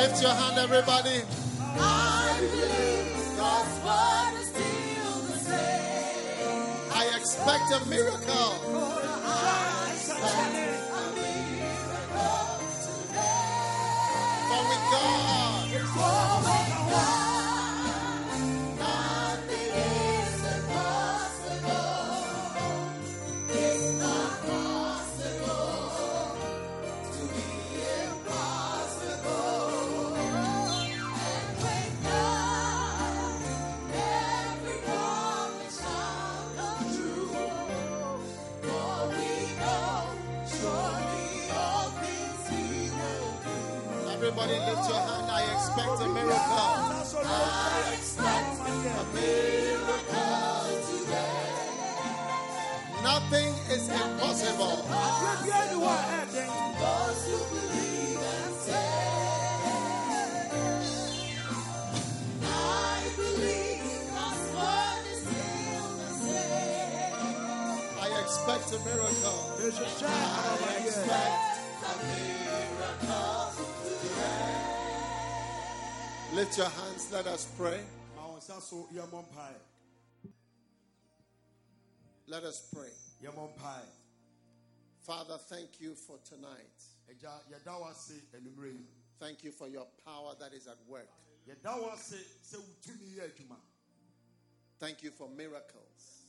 Lift your hand, everybody. I believe God's word is still the same. I expect a miracle. I expect a miracle today. For with God, miracle. I expect a miracle today. Nothing is impossible. Those who believe and say, I believe God's word is still the same. I expect a miracle. I expect a miracle Lift your hands. Let us pray. Let us pray. Father, thank you for tonight. Thank you for your power that is at work. Thank you for miracles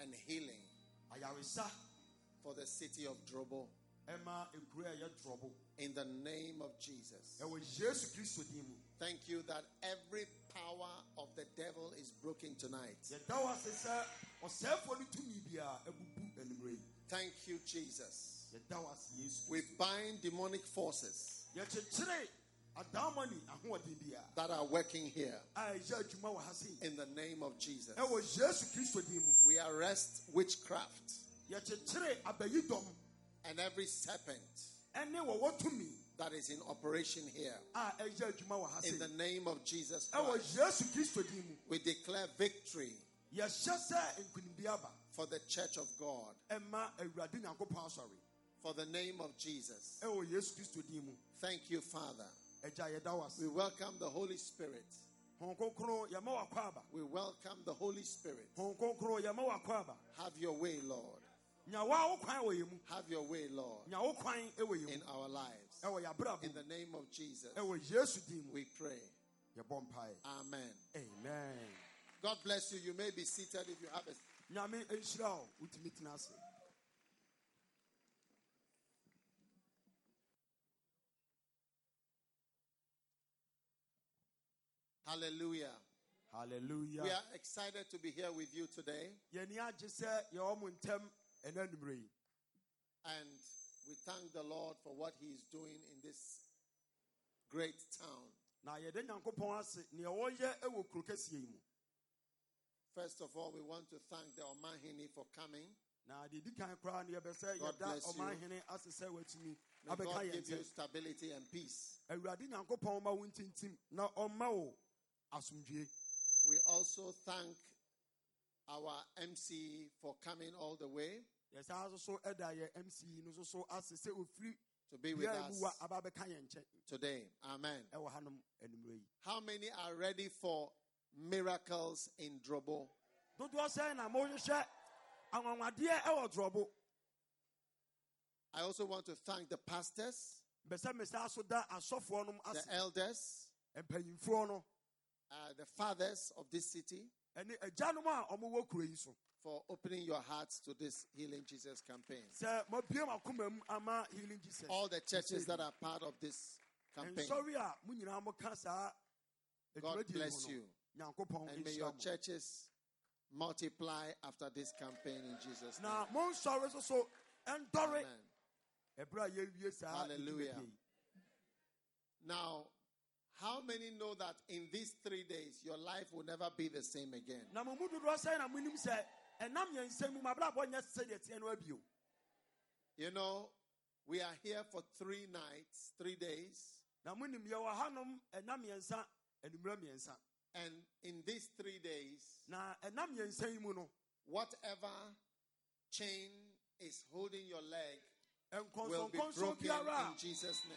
and healing for the city of Drobo. Ɛma ekuro a ɛyɛ dorɔbo In the name of Jesus. ɛwɔ yesu kristo din mu. Thank you that every power of the devil is broken tonight. yɛda wo ase sɛ ɔsɛefoɔ no tumi biara abubu anwummerɛ yi Thank you, Jesus. yɛda wo ase yesu We bind demonic forces yɛkyekyere adaamani ahoɔden biara that are working here. A ɛyɛ adwuma wɔ ha sei in the name of Jesus. ɛwɔ yesu kristo din mu. We arrest witchcraft and every serpent ɛne wɔwɔ tumi that is in operation here a ɛyɛ adwuma wɔ ha in the name of Jesus eh, ɛwɔ Christ. yesu kristo din mu We declare victory yɛhyɛ sɛ nkonimdi aba for the church of God eh, ɛma awurade nyankopɔn asɔre for the name of Jesus. Eh, ɛwɔ yesu kristo din mu Thank you, Father. agya yɛda wo ase We welcome the Holy Spirit. hon kronkron yɛma wakɔ aba We welcome the Holy Spirit. hon kronkron yɛma wakɔ aba Have your way, Lord. Nya wa wo kwan wɔ Have your way, Lord, nya wo kwan ɛwɔ yɛ in our lives. In the name of Jesus, ɛwɔ yesu din mu we pray. Amen. amen God bless you. You may be seated if you have a. nyame nhyira wo wotumi tena ase Hallelujah. hallelujah We are excited to be here with you today, yɛni agye sɛ yɛwɔ mo ntam ɛna anwummerɛ yi and we thank the Lord for what He is doing in this great town. na yɛde nyankopɔn ase nea wɔyɛ ɛwɔ kuro kɛseɛ yi mu First of all, we want to thank the Omanhene for coming. na deɛ di kan koraa no yɛbɛ sɛ God bless you. ɔmanhene ase sɛ watumi May God give you stability and peace. awurade nyankopɔn ma wo ntintim na ɔmma wo asomdwie We also thank our MC for coming all the way yɛsaa nso so ɛda yɛ mc no so ase sɛ ɔfiri to be with bia mu wa us aba bɛka yɛn nkyɛn today. Amen. ɛwɔ hanom anwummerɛ yi How many are ready for miracles in Drobo? dodoɔ sɛn na mohwehwɛ anwanwadeɛ ɛwɔ dorɔbo I also want to thank the pastors, bɛ sɛ mesaa so da asɔfoɔ nom the elders, uh, the fathers of this city ɛne agyanom a ɔmowɔ kuro yi so for opening your hearts to this Healing Jesus campaign. sɛ mabie makoma mu ama healing jesus All the churches that are part of this campaign. nsɔre a ah, mo nyinaa moka saa God bless you. And may your churches multiply after this campaign in Jesus' name. na monsɔre so so ɛndɔre Amen. ɛberɛ a yɛwie saa Hallelujah. Now, how many know that in these three days your life will never be the same again? Na mo mu dodoɔ sɛn na monim sɛ ɛnam yɛn nsɛm mu mabrabɔ nyɛ sɛdeɛ teɛ no abio. You know, we are here for three nights, three days, na monim yɛwɔ hanom ɛnam mmiɛnsa anwummerɛ mmiɛnsa. And in these three days, na ɛnam yɛnsa yi mu no whatever chain is holding your leg will be broken in Jesus' name.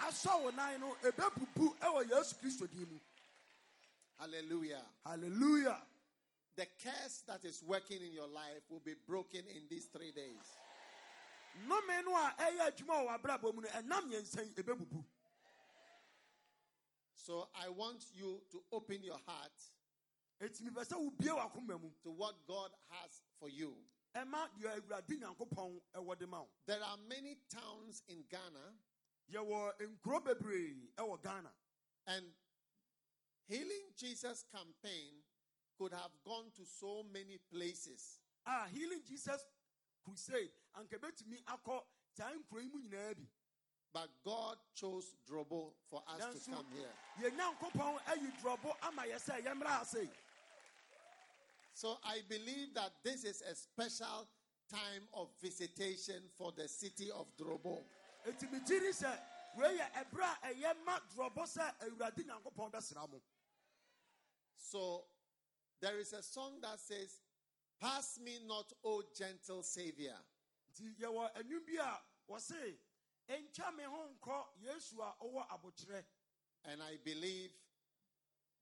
a asɔ wo nan no ɛbɛbubu ɛwɔ yesu kristo din mu. Hallelujah. hallelujah The curse that is working in your life will be broken in these three days. nnome no a ɛyɛ adwuma wɔ w'abrabɔ mu no ɛnam yɛnsa yi ɛbɛbubu So I want you to open your heart enti mepɛ sɛ wobie w'akoma mu to what God has for you. ɛma deɛ awurade nyankopɔn ɛwɔ de ma wo There are many towns in Ghana, yɛwɔ nkuro bebree ɛwɔ ghana and Healing Jesus campaign could have gone to so many places. a healing jesus crusade anka ɛbɛtumi akɔ saa nkuro mu nyinaa bi But God chose Drobo for us to come here. nyankopɔn ayi dorɔbo ama yɛmmra ase So I believe that this is a special time of visitation for the city of Drobo. enti megye ni sɛ wei yɛ ɛberɛ a ma dorɔbo sɛ awurade nyankopɔn bɛsra mo So there is a song that says, Pass me not, O gentle Savior. nti yɛwɔ anwum bi a wɔse ɛntwa me ho nkɔ yesu a ɔwɔ abokyerɛ And I believe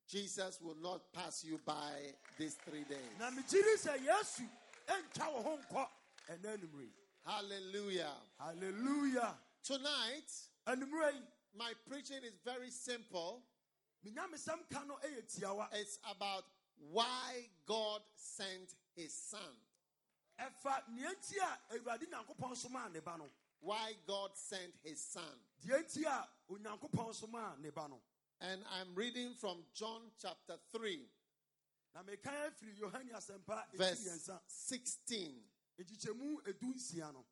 Jesus will not pass you by these three days. na megye ni sɛ yesu ɛntwa wo ho nkɔ ɛna anummerɛ yi Hallelujah. halleluya Tonight, my preaching is very simple. menyamesɛm ka no ɛyɛ tiawa It's about why God sent his son. ɛfa nea nti a awurade nyankopɔn somaa ne ba no Why God sent his son. deɛ nti a onyankopɔn somaa ne ba no And I'm reading from John chapter 3, na mekan afiri yohane asɛmpa ɛti verse 16. nkyikyɛmu edu nsia no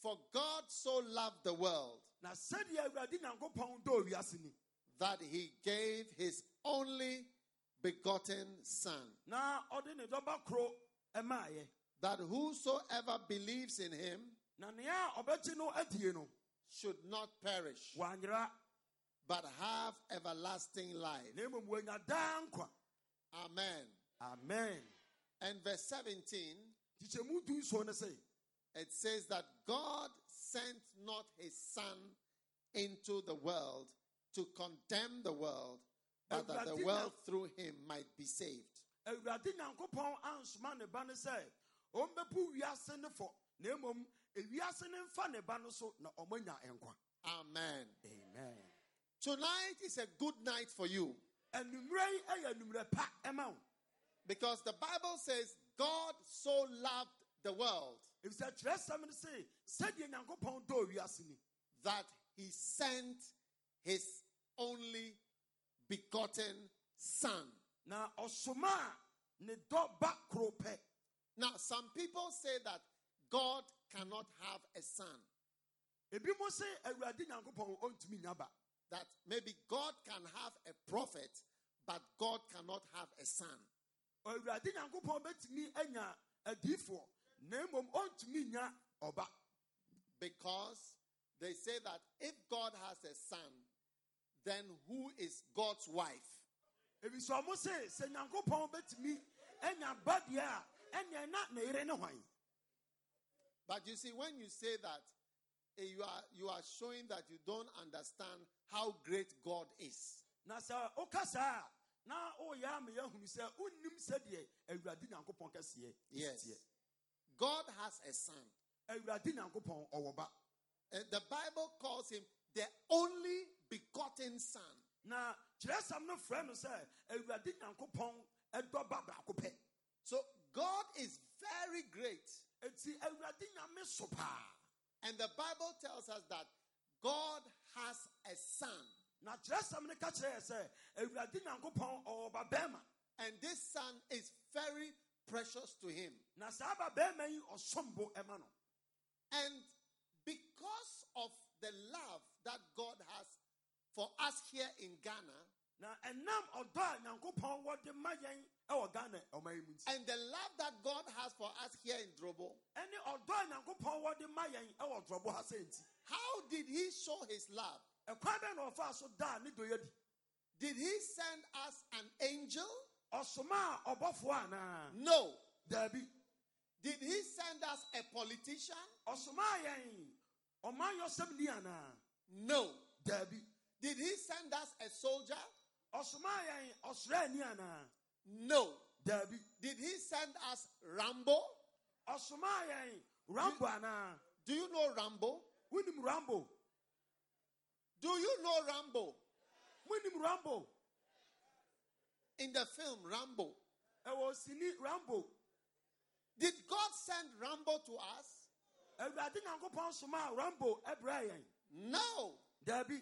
For God so loved the world na sɛdeɛ awurade nyankopɔn dɔ wiase ni that he gave his only begotten son, na ɔde ne dɔba koro ɛmaayɛ that whosoever believes in him na nea a ɔbɛgye no adie no should not perish, but have everlasting life. na mmom wanya daa nkwa. Amen. amen. And verse 17, nkyikyɛmu du nsuo no sɛ it says that God sent not his son into the world to condemn the world, but that the world through him might be saved. awurade nyankopɔn ansoma ne ba no sɛ ɔmbɛpo wiase no fɔ na mmom ewiase no mfa ne ba no so na ɔmanya nkwa. Amen. amen. Tonight is a good night for you. Anummerɛ ɛyɛ anummerɛ pa ɛma wo. Because the Bible says God so loved the world ɛfisɛ kyerɛsɛm no se sɛdeɛ nyankopɔn dɔɔ wiase ni. that he sent his only begotten son. na ɔsoma ne dɔ ba Now, some people say that God cannot have a son, ebi mo se awurade nyankopɔn ɔntumi nya ba that maybe God can have a prophet, but God cannot have a son. awurade nyankopɔn bɛtumi anya adiifoɔ na mmom ɔntumi nya ɔba Because they say that if God has a son, then who is God's wife? ebisɛ ɔmo se sɛ nyankopɔn bɛtumi anya ba deɛ a ɛneɛ na ne yere ne hwan But you see, when you say that, eh, you are you are showing that you don't understand how great God is. na sɛ woka saa a na woyɛ ama yɛahunu sɛ wonnim sɛdeɛ awurade nyankopɔn kɛseɛ Yes. God has a son. awurade nyankopɔn ɔwɔ ba Eh, the Bible calls him the only begotten son. na kyerɛsɛm no frɛ no sɛ awurade nyankopɔn ɛdɔ ba baako pɛ So God is very great. enti awurade nyame so paa And the Bible tells us that God has a son. na kyerɛsɛm no ka kyerɛ sɛ awurade nyankopɔn ɔwɔ ba bɛrima And this son is very precious to him. na saa ba bɛrima yi ɔsombo ɛma no And because of the love that God has for us here in Ghana, na ɛnam ɔdɔ a nyankopɔn wɔde ma yɛn ɛwɔ ghana ɔma yi mu nti and the love that God has for us here in Drobo, ɛne ɔdɔ a nyankopɔn wɔde ma yɛn ɛwɔ dorɔbo ha sɛ nti how did he show his love? ɛkwan bɛn na ɔfaa so daa ne dɔ yɛ di Did he send us an angel? ɔsoma a ɔbɔfoɔ anaa No. daabi Did he send us a politician? ɔsoma a yɛn ɔman yɔsɛm ni No. Did he send us a soldier? No. Did he send us Rambo? rambo anaa Do you know Rambo? rambo Do you know Rambo? rambo In the film Rambo. ɛwɔ sini rambo Did God send Rambo to us? awurade nyankopɔn somaa rambo No. daabi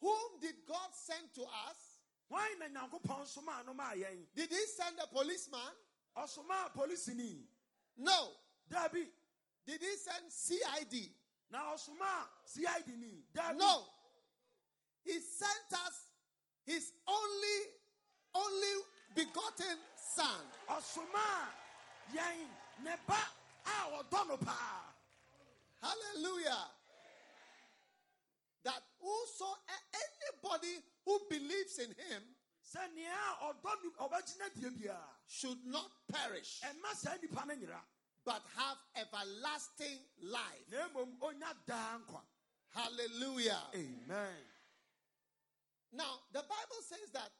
Whom did God send to us? hwan na nyankopɔn somaa no maa Did he send a policeman? No. Did he send CID? cid No. He sent us his only, only begotten son. ɔsomaa yɛn ne ba a ɔdɔ no Hallelujah. Whoso anybody who believes in him sɛ nea a ɔdɔ no ɔbɛgyina die biara should not perish ɛma saa nnipa no nyera but have everlasting life. na mmom ɔnya daa nkwa Hallelujah. amen Now, the Bible says that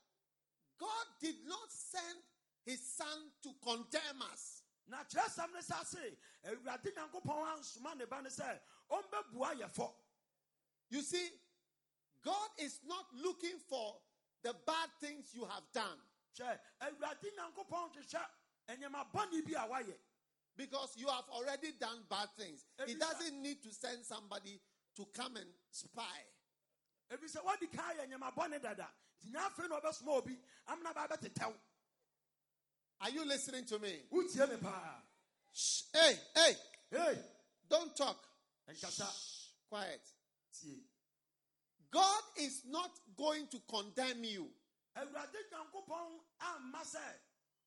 God did not send his son to condemn us. na kyerɛsɛm no sa se awurade nyankopɔn ansoma ne ba no sɛ ɔmbɛbua yɛfɔ You see, God is not looking for the bad things you have done hwɛ awurade nyankopɔn hwehwɛ ɛnyɛma a woayɛ because you have already done bad things. He doesn't need to send somebody to come and spy. ɛfiri sɛ woadi ka yɛ nyɛma bɔne dada nti nya afei na ɔbɛsoma obi amena ba bɛtetɛw Are you listening to me? wotie me paa Shh. Hey, hey, ei don't talk. ɛnkasa Quiet. God is not going to condemn you. awurade nyankopɔn amma sɛ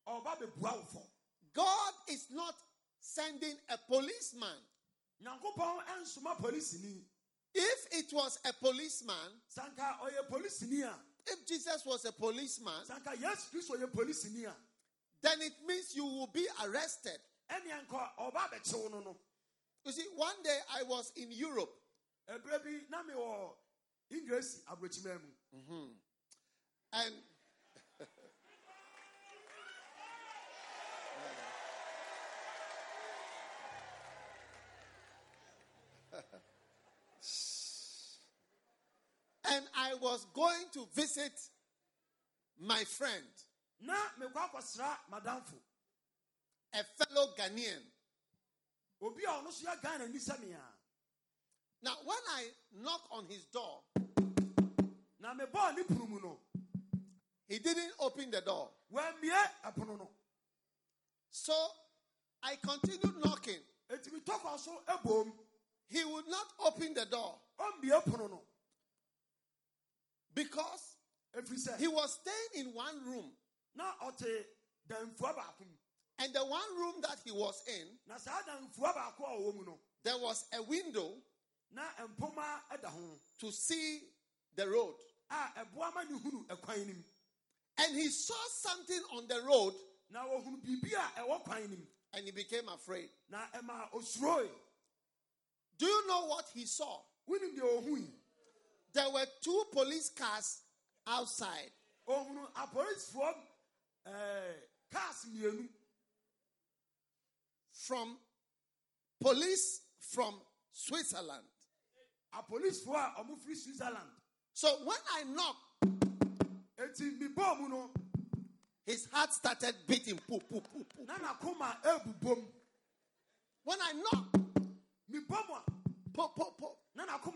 ɔba bɛbua wo fɔ God is not sending a policeman. nyankopɔn ɛnsoma polisini If it was a policeman, sanka ɔyɛ polisini a if Jesus was a policeman, sanka yesu kristo yɛ polisini then it means you will be arrested. ɛneɛ nka ɔba bɛkyew no no You see, one day I was in Europe ɛberɛ bi na mewɔ ingresi aborɔkyima mu mm-hmm. and and I was going to visit my friend, na mekɔ akɔsra madamfo a fellow Ghanaian. Now, when I knock on his door, na mebɔɔ ne punu mu no. he didn't open the door. wammie ɛpono no. So I continued knocking. enti metɔkɔ so ɛbom He would not open the door. Ɔmmie pono no. Because he was staying in one room. na ɔte damfua baako mu And the one room that he was in, na saa damfua baako a ɔwɔ mu no there was a window na mpoma ɛda ho to see the road. a ɛboa ma ne hunu ɛkwan no And he saw something on the road na wɔhunu biribi a ɛwɔ kwan no and he became afraid. na ɛma osuroe Do you know what he saw? wonim deɛ ɔhui There were two police cars outside. ɔhunu apolisifoɔ ɛɛ cars mmienu from police from Switzerland. So when I knocked, eti mibɔɔ mu no. his heart started beating. Poo, poo, poo, poo. na n'akoma ebubom When I knocked,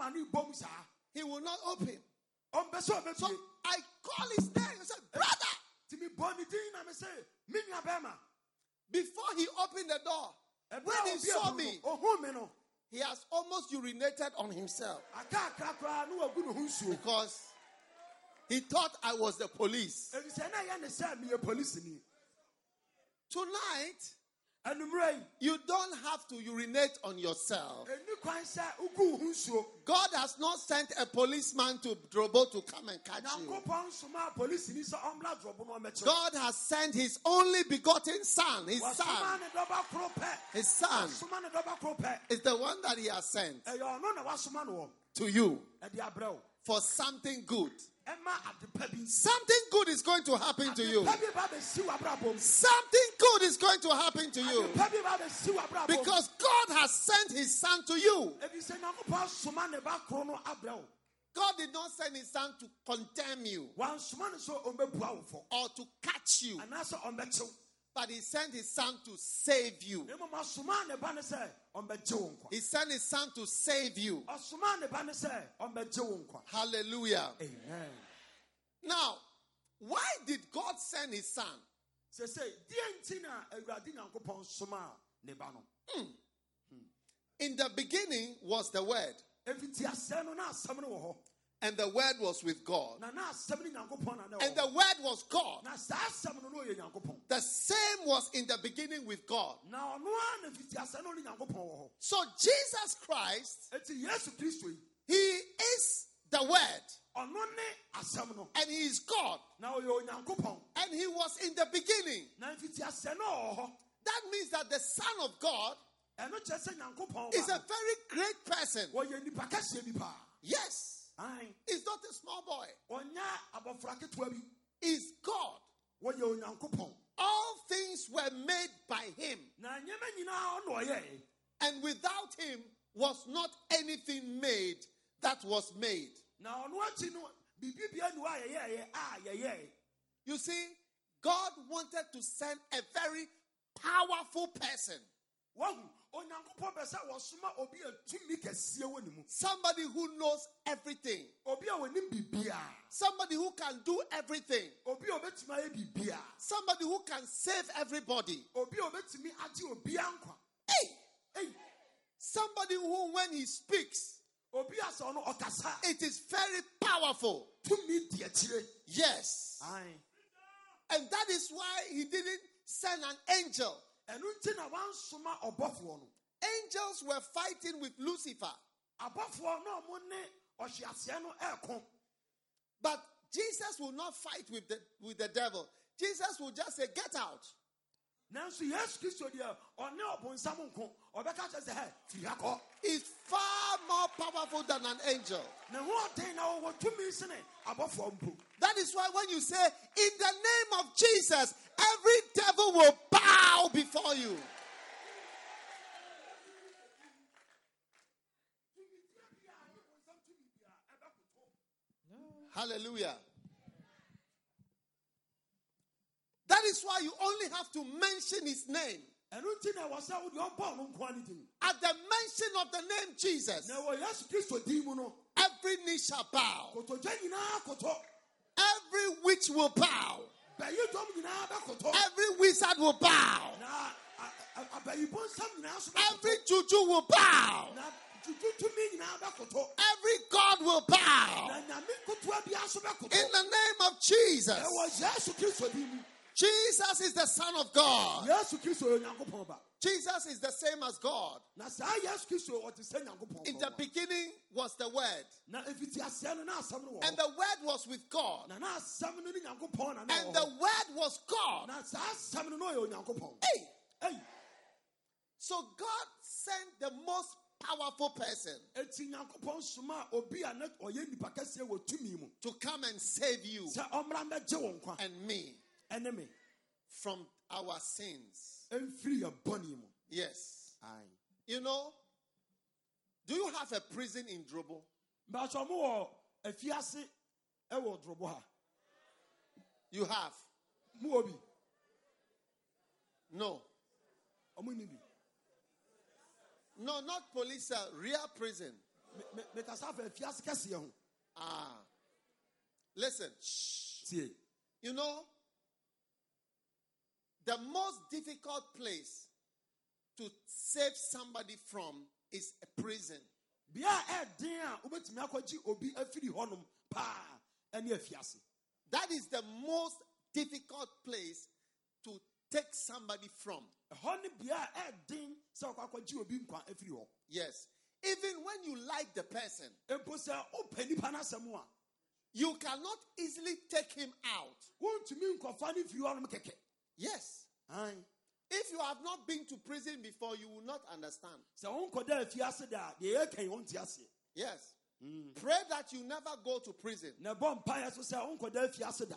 a no bom saa he will not open. So I call his name. And said, Brother, ti mibɔ ne din na me sɛ me nua bɛrima before he opened the door, when a he saw me, no ohun me no he has almost urinated on himself. Akaakra koraa na wagu ne ho nsuo. Because he thought I was the police. efisɛ na ɛyɛ ne sɛ meyɛ polisini Tonight, you don't have to urinate on yourself. ɛni kwan sɛ wogu wo ho nsuo God has not sent a policeman to Drobo to come and catch you. nyankopɔn soma polisini sɛ ɔmmra dorɔbo no ɔmɛkyerɛ God has sent his only begotten son, his son, ne dɔba koro pɛ his son wasoma ne dɔba koro pɛ is the one that he has sent. ɛyɛ ɔno na wasoma no wɔ to you for something good. Ɛma adepa bi Something good is going to happen to you. adepa bi ba bɛsi w'abrabɔ mu Something good is going to happen to you. adepa bi ba bɛsi w'abrabɔ mu because God has sent his son to you. ebi sɛ nyankopɔn asoma ne ba koro no abrɛ wo God did not send his son to condemn you wansoma no so ɔmbɛbua wo fɔ or to catch you, but he sent his son to save you. na mmom asoma ne ba ne sɛ ɔmbɛgye wo nkwa He sent his son to save you. ɔsoma ne ba ne sɛ ɔmbɛgye wo nkwa Hallelujah. amen Now, why did God send his son? sɛ sɛ deɛ nti na awurade nyankopɔn somaa ne ba hmm. In the beginning was the word, ɛfiti asɛe no na asɛm no wɔ hɔ and the word was with God, na na asɛm no nyankopɔn na ne and the word was God. na saa asɛm no na ɔyɛ nyankopɔn. The same was in the beginning with God. na ɔno a na fiti asɛe no ne nyankopɔn wɔ hɔ. So Jesus Christ, enti yesu kristo yi he is the word, ɔno ne asɛm no. And he is God, na ɔyɛ onyankopɔn. And he was in the beginning. na mfiti asɛe no wɔ hɔ. That means that the Son of God ɛno kyerɛ sɛ nyankopɔn is a very great person. no, wɔyɛ nipa kɛseɛ bi paa. Yes, He's not a small boy, ɔnyɛ abɔfra ketewa bi. He's God. All things were made by him, na nneɛma nyinaa ɔna ɔyɛe and without him was not anything made that was made. na ɔno akyi no biribi bia ni hɔ a yɛyɛeɛ a yɛyɛe You see, God wanted to send a very powerful person, wahu onyankopɔn bɛ sɛ wɔsoma obi a tumi kɛseɛ wɔ ne mu. Somebody who knows everything, obi a wɔnim biribiaa somebody who can do everything, obi a obɛtumi ayɛ biribiaa somebody who can save everybody. obi a obɛtumi agye obia nkwa Hey, somebody who, when he speaks, obi a sɛ ɔno ɔkasa. a, it is very powerful. tumi di akyire. Yes. And that is why he didn't send an angel. Ɛno nti na wansoma ɔbɔfoɔ no Angels were fighting with Lucifer. abɔfoɔ na ɔmo ne ɔhyeaseɛ no ɛɛko But Jesus will not fight with the, with the devil. Jesus will just say, Get out. nanso yesu kristo deɛ ɔne ɔbonsam nko ɔbɛka kyerɛ sɛ hɛ firi ha kɔ He's far more powerful than an angel. ne ho ɔden na wɔwɔ tumi sene abɔfoɔ mpo That is why when you say, In the name of Jesus, every devil will bow before you. Hallelujah. That is why you only have to mention his name. At the mention of the name Jesus, every knee shall bow, every witch will bow, bɛyi dɔm nyinaa bɛkoto every wizard will bow, every juju will bow, every god will bow. na nyame kotoa biara so bɛkoto In the name of Jesus, ɛwɔ yesu kristo din mu. Jesus is the Son of God. Yesu kristo yɛ onyankopɔn ba Jesus is the same as God. na saa yesu kristo ɔte sɛ nyankopɔn In the beginning was the Word, na ɛfiti aseɛ no na asɛm no wɔ and the Word was with God, na na asɛm no ne nyankopɔn na na and the Word was God. na saa asɛm no na ɔyɛ onyankopɔn. Hey, so God sent the most powerful person eti nyankopɔn soma a obi a na ɔyɛ nipa kɛseɛ wɔ tumi mu. to come and save you sɛ ɔmmra mmɛgye wo nkwa. and me. from our sins. Ɛmfiri yɛ bɔne Yes. Aye. You know, do you have a prison in Drobo? mbɛakyɛ ɔmo wɔ afiase ɛwɔ dorobo ha You have. No. ɔmo ni bi No, not police, uh, real prison. Me- me- mekasa fa afiase Ah. Listen. Shh. You know, the most difficult place to save somebody from is a prison. bea a ɛden a wobɛtumi akɔgye obi afiri hɔnom paa ɛne afiase That is the most difficult place to take somebody from. ɛhɔ ne bea a ɛden sɛ wɔkɔ akɔgye obi nkwa afiri hɔ Yes. Even when you like the person, mpo sɛ wopɛ nipa no asɛm you cannot easily take him out. Wontumi nkɔfa no firi hɔnom kɛkɛ Yes. Aye. If you have not been to prison before, you will not understand. sɛ wonkɔda afiase da a deɛ yɛkan wɔnte aseɛ Yes. Hmm. Pray that you never go to prison. na ɛbɔ mpaeɛ so sɛ wonkɔda afiase da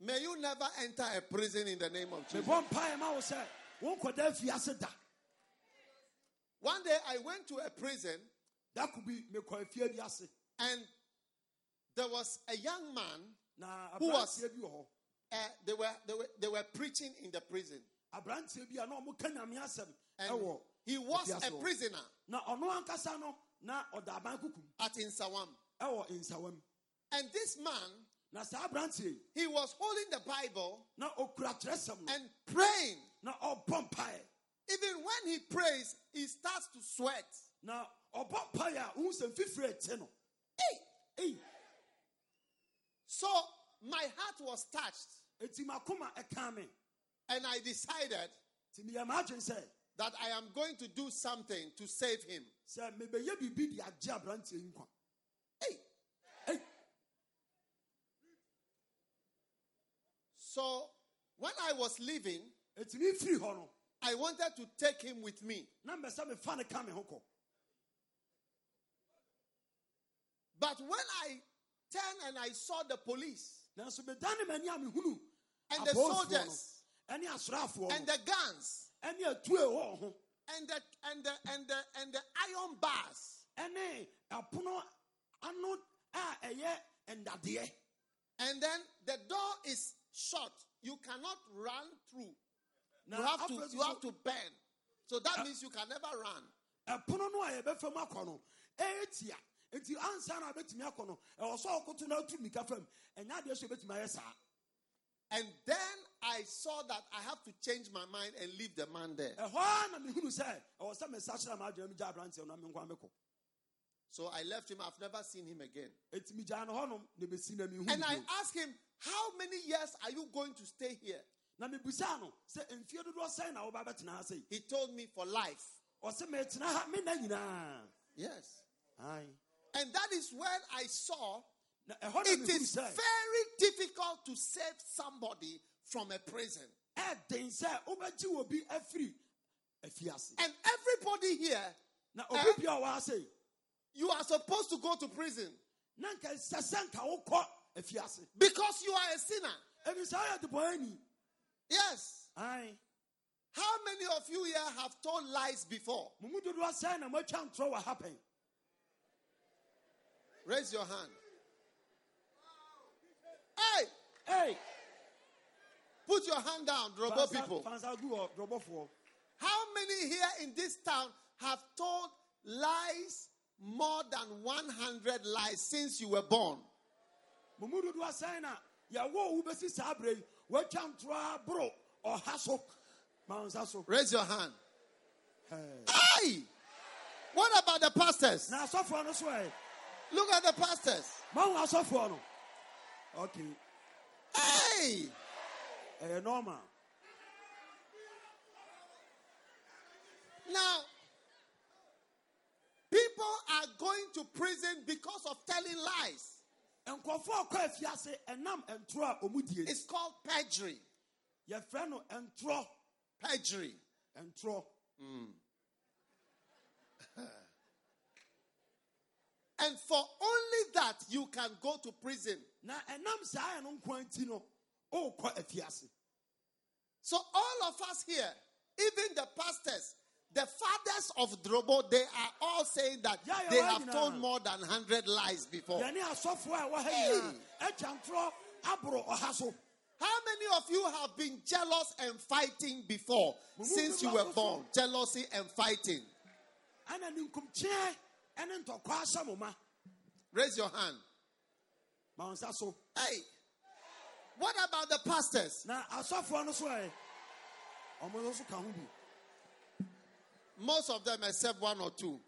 May you never enter a prison in the name of Jesus. mebɔ mpaeɛ ma wo sɛ wonkɔda afiase da One day I went to a prison That could be mekɔ afie bi and there was a young man. Who was- aberanteɛ bi wɔ hɔ Uh, they were they were they were preaching in the prison, aberanteɛ bi a na ɔmo ka nyame asɛm and he was a prisoner. Na ɔno ankasa na ɔda aban kukum at Nsawam. And this man, na saa aberanteɛ yi he was holding the Bible na ɔkura kyerɛsɛm and praying. na ɔbɔ mpaeɛ. Even when he prays, he starts to sweat. na ɔbɔ mpaeɛ a wohu sɛ mfifiri ɛte no. Hey! So my heart was touched, eti makoma ɛka me and I decided nti meyɛ m'adwen that I am going to do something to save him. sɛ mebɛyɛ biribi de agye aberanteɛ yi nkwa Hey! So when I was leaving, eti mefiri hɔ I wanted to take him with me. na mbɛ sɛ mefa ne ka me ho kɔ But when I turned and I saw the police nanso medane m'ani a mehunu and the soldiers and the guns wɔ ho. and the and the and the and the iron bars. Ɛne apono ano a ɛyɛ ndadeɛ and then the door is shut. You cannot run through. You have to you have to bend. So that means you can never run. Ɛpono no a yɛbɛfa mu akɔ no. Ɛyɛ nti ansa na abɛtumi akɔ no. Ɛwɔ sɛ ɔkoto no atu mika fam ɛnyɛ adeɛ so yɛbɛtumi ayɛ saa and then i saw that i have to change my mind and leave the man there. Ɛhɔ a na mehunu sɛ ɛwɔ sɛ mesa kyerɛ m'adwene mu gya aberanteɛ no na menkwa mekɔ. So i left him. I've never seen him again. Ɛti megyaa no hɔnom na bɛsi na mehu and i asked him how many years are you going to stay here? Na mebusaa no sɛ mfie dodoɔ sɛn na woba bɛtena ha sei? He told me for life. Ɔsɛ metena ha me nna nyinaa. Yes. Ae. and that is when i saw na ɛhɔ na it is very difficult to save somebody from a prison. Ɛden sɛ wobɛgye wɔ bi afiri afiase and everybody here Eh? obi bia ɔwɔ you are supposed to go to prison. Na nka sɛ sɛ nka wokɔ afiase because you are a sinner. Ɛbi sɛ woyɛ debɔani yes. Ae how many of you here have told lies before? Mo mu dodoɔ sɛn na moatwa ntorɔ wɔ ha pɛn raise your hand hey Hey! put your hand down drobo people. Fansa gu wɔ dɔbɔfoɔ how many here in this town have told lies more than 100 lies since you were born? Mo mu dodoɔ sɛn na yɛwɔ wo bɛsi saa berɛ yi woatwa ntorɔ aboro ɔha so ma wo nsa so raise your hand. Ɛɛ. hey! What about the pastors? Na asɔfoɔ no so ɛ look at the pastors. Mahu asɔfoɔ no okay hey ɛyɛ normal Now, people are going to prison because of telling lies. nkɔfoɔ kɔ afiase ɛnam ntorɔ a ɔmu die It's called perjury. yɛfrɛ no ntorɔ Perjury. ntorɔ hmm. And for only that, you can go to prison. Na ɛnam saa yɛ no nkoa nti no ɔrekɔ afiase So, all of us here, even the pastors, the fathers of Drobo, they are all saying that Yeah, they have told more than 100 lies before. yɛne asɔfoɔ a ɛwɔ ha Hey. nyinaa atwa aboro ɔha so How many of you have been jealous and fighting before since you were born? Jealousy and fighting. ɛna ne nkomkyeɛ ɛne ntɔkwa ahyɛ mo ma Raise your hand. ma wo nsa so Hey, what about the pastors? na asɔfoɔ no so ɛ ɔmo no so ka ho bi Most of them, except one or two.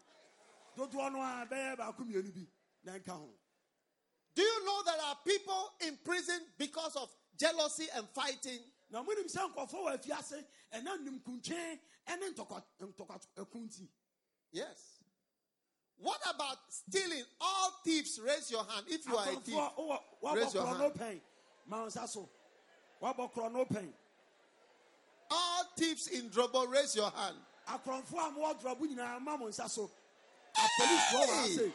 dodoɔ no a bɛyɛ baako mmienu bi na nka ho Do you know there are people in prison because of jealousy and fighting? na monim sɛ nkɔfoɔ wɔ afiase ɛna nimkuntwe ne ntɔkwa ntɔkwa ɛko nti Yes. What about stealing? All thieves, raise your hand if you are a thief. akɔmfoɔ wowɔ wabɔ Raise your hand. pɛn ma wo nsa so wabɔ korɔ no pɛn All thieves in Drobo, raise your hand. akorɔmfoɔ a mowɔ dorɔbo nyinaa ma mo nsa so apolisifoɔ wɔ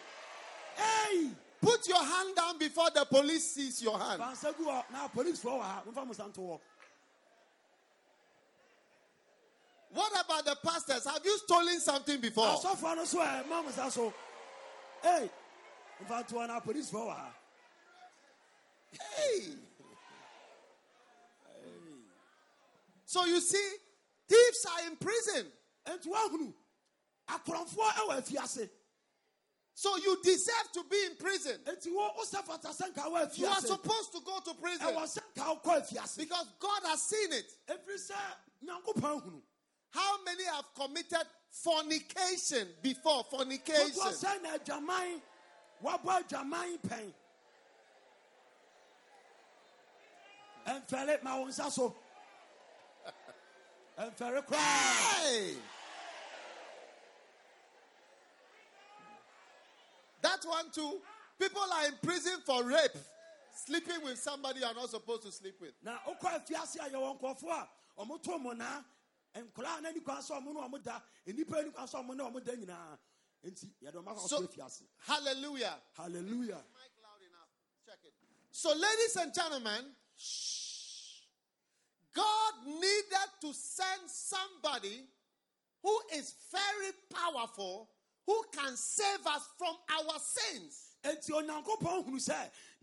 ha Hey! Put your hand down before the police sees your hand. fansa gu hɔ na apolisifoɔ wɔ ha momfa mo sa What about the pastors? Have you stolen something before? asɔfoɔ no so ɛ ma mo sa so ei nto na apolisifoɔ wɔ ha Hey. So you see, thieves are in prison. enti woahunu akorɔmfoɔ ɛwɔ afiase So you deserve to be in prison. enti wo wosɛ fata sɛ nka wɔ You are supposed to go to prison ɛwɔ sɛ nka wokɔ afiase because God has seen it. How many have committed fornication before? Fornication. Na adwaman pɛn ɛmfɛre ma wo nsa so ɛmfɛre koraa Hey! That one too. People are in prison for rape. Sleeping with somebody you are not supposed to sleep with. na wokɔ afiase a yɛwɔ nkɔfoɔ a ɔmoto mo naa nkɔlaa na ni kwan sɛ ɔmo ne ɔmo da nnipa ni kwan sɛ ɔmo ne ɔmo da nyinaa enti yɛde ɔma kɔ So, hallelujah. halleluya Mic loud enough. Check it. So, ladies and gentlemen, God needed to send somebody who is very powerful, who can save us from our sins.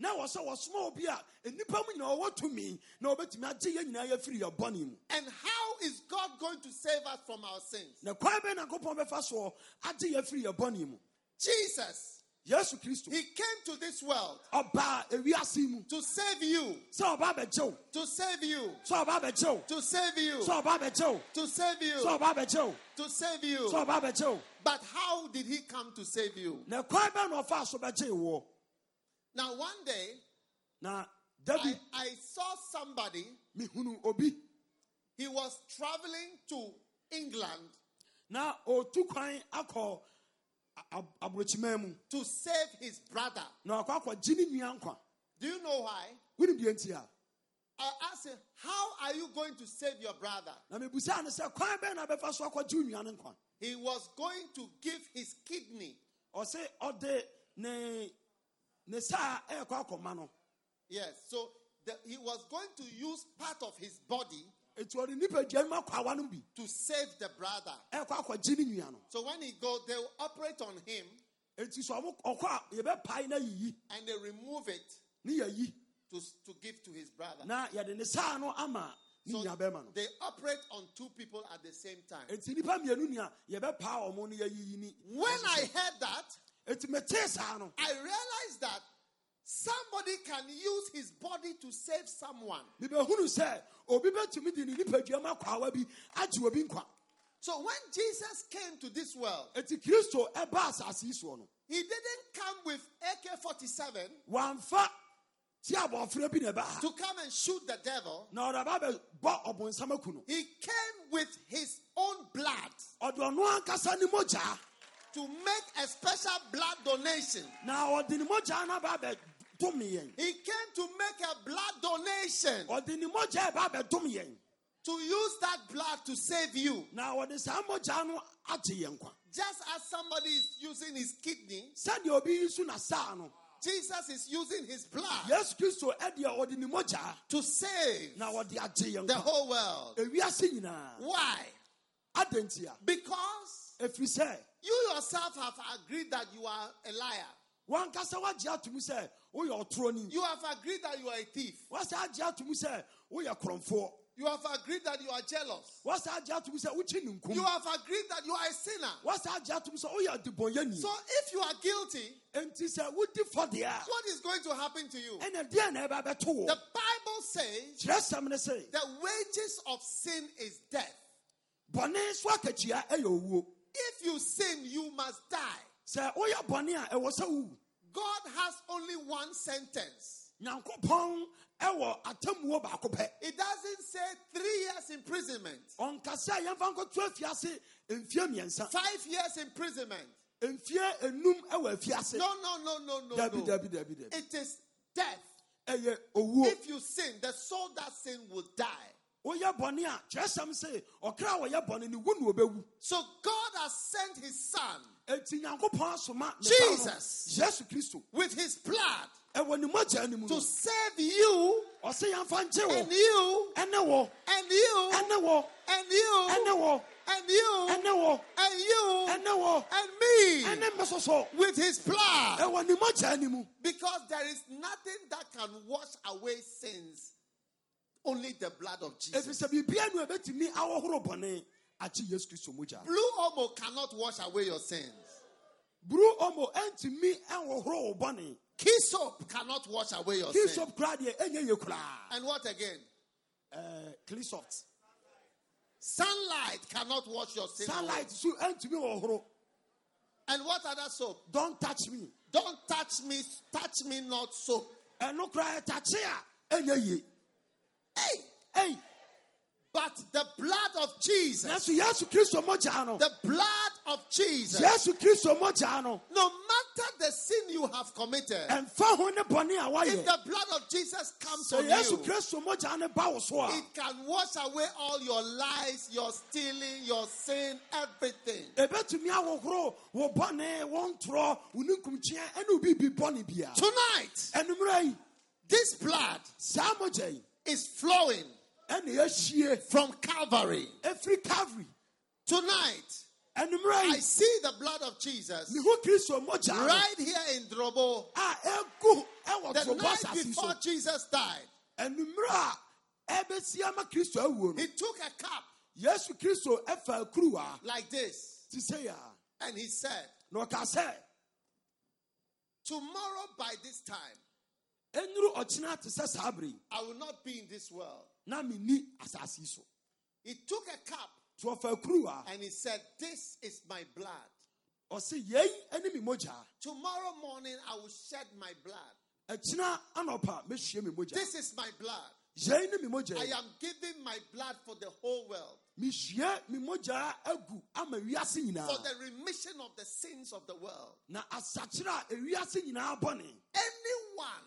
Enti onyankopɔn hunu sɛ na wɔ sɛ wɔsoma obi a nnipa mu nyinaa ɔwɔ tumi na ɔbɛtumi agye yɛn nyinaa yɛfiri yɛ bɔne mu And how is God going to save us from our sins? na kwan bɛ nyankopɔn bɛfa soɔ agye yɛfiri yɛ bɔne mu Jesus, yesu kristo. He came to this world ɔbaa ewiase mu. to save you, sɛ ɔba abɛgye wo to save you, sɛ ɔba abɛgye wo to save you, sɛ ɔba abɛgye wo to save you, sɛ ɔba abɛgye wo to save sɛ you. ɔba abɛgye wo But how did He come to save you? na kwan bɛ na ɔfa so bɛgye wo Now, one day, david I, I saw somebody, he was traveling to England Now, to save his brother. na ɔkɔ akɔgye ne nua Do you know why? wonim deɛ nti a I asked him, How are you going to save your brother? na mebusaa no sɛ kwan bɛn na bɛfa so akɔgye wo nua no nkwa He was going to give his kidney. Yes, so the, he was going to use part of his body ɛti ɔde nipadua no akɔ awa no bi. to save the brother. ɛɛkɔ akɔgye ne nua no. So when he goes, they will operate on him ɛti so ɔmo ɔkɔ a yɛbɛpae na yiyi. and they remove it to, to give to his brother. na yɛde ne saa no ama ne So nua bɛrima no. they operate on two people at the same time. ɛti nipa mmienu ni a yɛbɛpaa ɔmo ne yɛyiyi ni When I heard that, ɛti metee saa no I realized that somebody can use his body to save someone. mebɛhunu sɛ obi bɛtumi de ne nipadua ma akɔ awa bi agye obi nkwa. So when Jesus came to this world, ɛti kristo ɛba asase yi soɔ no he didn't come with AK 47 wamfa ti abɔfra bi na ɛba ha. to come and shoot the devil. na ɔde aba bɛbɔ ɔbonsam aku no He came with his own blood ɔde ɔno ankasa ne mogyaa to make a special blood donation. na ɔde ne mogyaa no aba bɛdom yɛn He came to make a blood donation. Ɔde ne mogyaa ɛba bɛdom yɛn to use that blood to save you. na ɔde saa mogyaa no agye yɛn Just as somebody is using his kidney, sɛdeɛ obi yi so na saa no. Jesus is using his blood yesu kristo ɛdeɛ ɔde ne mogyaa to save na ɔde agye yɛn the whole world. ewiase nyinaa. Why? adantia Because ɛfiri sɛ you yourself have agreed that you are a liar. wankasa wagye atom sɛ woyɛ ɔtorɔni You have agreed that you are a thief. wasa agye atom sɛ woyɛ korɔmfoɔ You have agreed that you are jealous. wasa agye atom sɛ wokyi ne You have agreed that you are a sinner. wasa agye atom sɛ woyɛ adebɔnyɛni So if you are guilty, enti sɛ wodi fɔdeɛ a what is going to happen to you? ɛna deɛ na ɛba bɛto wɔ The Bible says kyerɛsɛm ne sɛ the wages of sin is death. Bɔne so akakyia ɛyɛ owuo If you sin, you must die. sɛ woyɛ bɔne a ɛwɔ sɛ wowu God has only one sentence. nyankopɔn ɛwɔ atammuo baako pɛ It doesn't say three years imprisonment, ɔnkasa yɛmfa nkɔto afiase mfie mmiɛnsa five years imprisonment. mfie enum ɛwɔ afiase No, no, no, no, no, It is death. If you sin, the soul that sin will die. Woyɛ bɔne a kyerɛsɛm se ɔkra a wɔyɛ bɔne no wu na ɔbɛwu So God has sent his son enti nyankopɔn asoma ne ba no, Jesus. yesu with his blood ɛwɔ ne mogya no mu to save you and you and you and you and you and you and me. Ɛne me with his blood. ɛwɔ ne mogya no mu. Because there is nothing that can wash away sins, only the blood of Jesus. sɛ biribia no a ɛbɛtumi awɔhoro bɔne akye yesu kristo mogya Blue Omo cannot wash away your sins. buru ɔmo ɛntumi ɛnhohoro wo bɔne Key soap cannot wash away your sins. kisop koraa deɛ ɛnyɛ And what again? Eh, Cleansoft Sunlight cannot wash your sins. sunlight so And what other soap? don't touch me Don't touch me, touch me not soap. ɛno koraa ɛtakye a ɛnyɛ ye Hey, ei but the blood of Jesus, nanso yesu kristo mogya no. The blood of Jesus, yesu kristo mogya no. No matter the sin you have committed, ɛmfa ho ne bɔne a if the blood of Jesus comes on you, kristo mogya no ba wo so it can wash away all your lies, your stealing, your sin, everything. ɛbɛtumi ahohoro wo bɔne wo ntorɔ wo ne nkumkyia ɛne wo biribi bɔne bia. Tonight, this blood saa mogya yi is flowing from Calvary. Every calvary. Tonight, I see the blood of Jesus mehu kristo mogya no right here in Drobo. a ɛgu ɛwɔ The night before Jesus died, ɛnommerɛ a ɛbɛsi ama kristo awuo no he took a cup yesu kristo ɛfa akuruwa like this. Te sɛ yɛ and he said, na ɔka sɛ Tomorrow by this time, I will not be in this world. na menni so He took a cup nti ɔfa akuruwa and he said, This is my blood. ɔse yei ɛne me mogya Tomorrow morning, I will shed my blood. ɛkyena anɔpa mɛhyia me mogya This is my blood. yei ne me mogya I am giving my blood for the whole world, mehyia me mogya agu ama wiase for the remission of the sins of the world. na asakyerɛ a ewiase nyinaa bɔne Anyone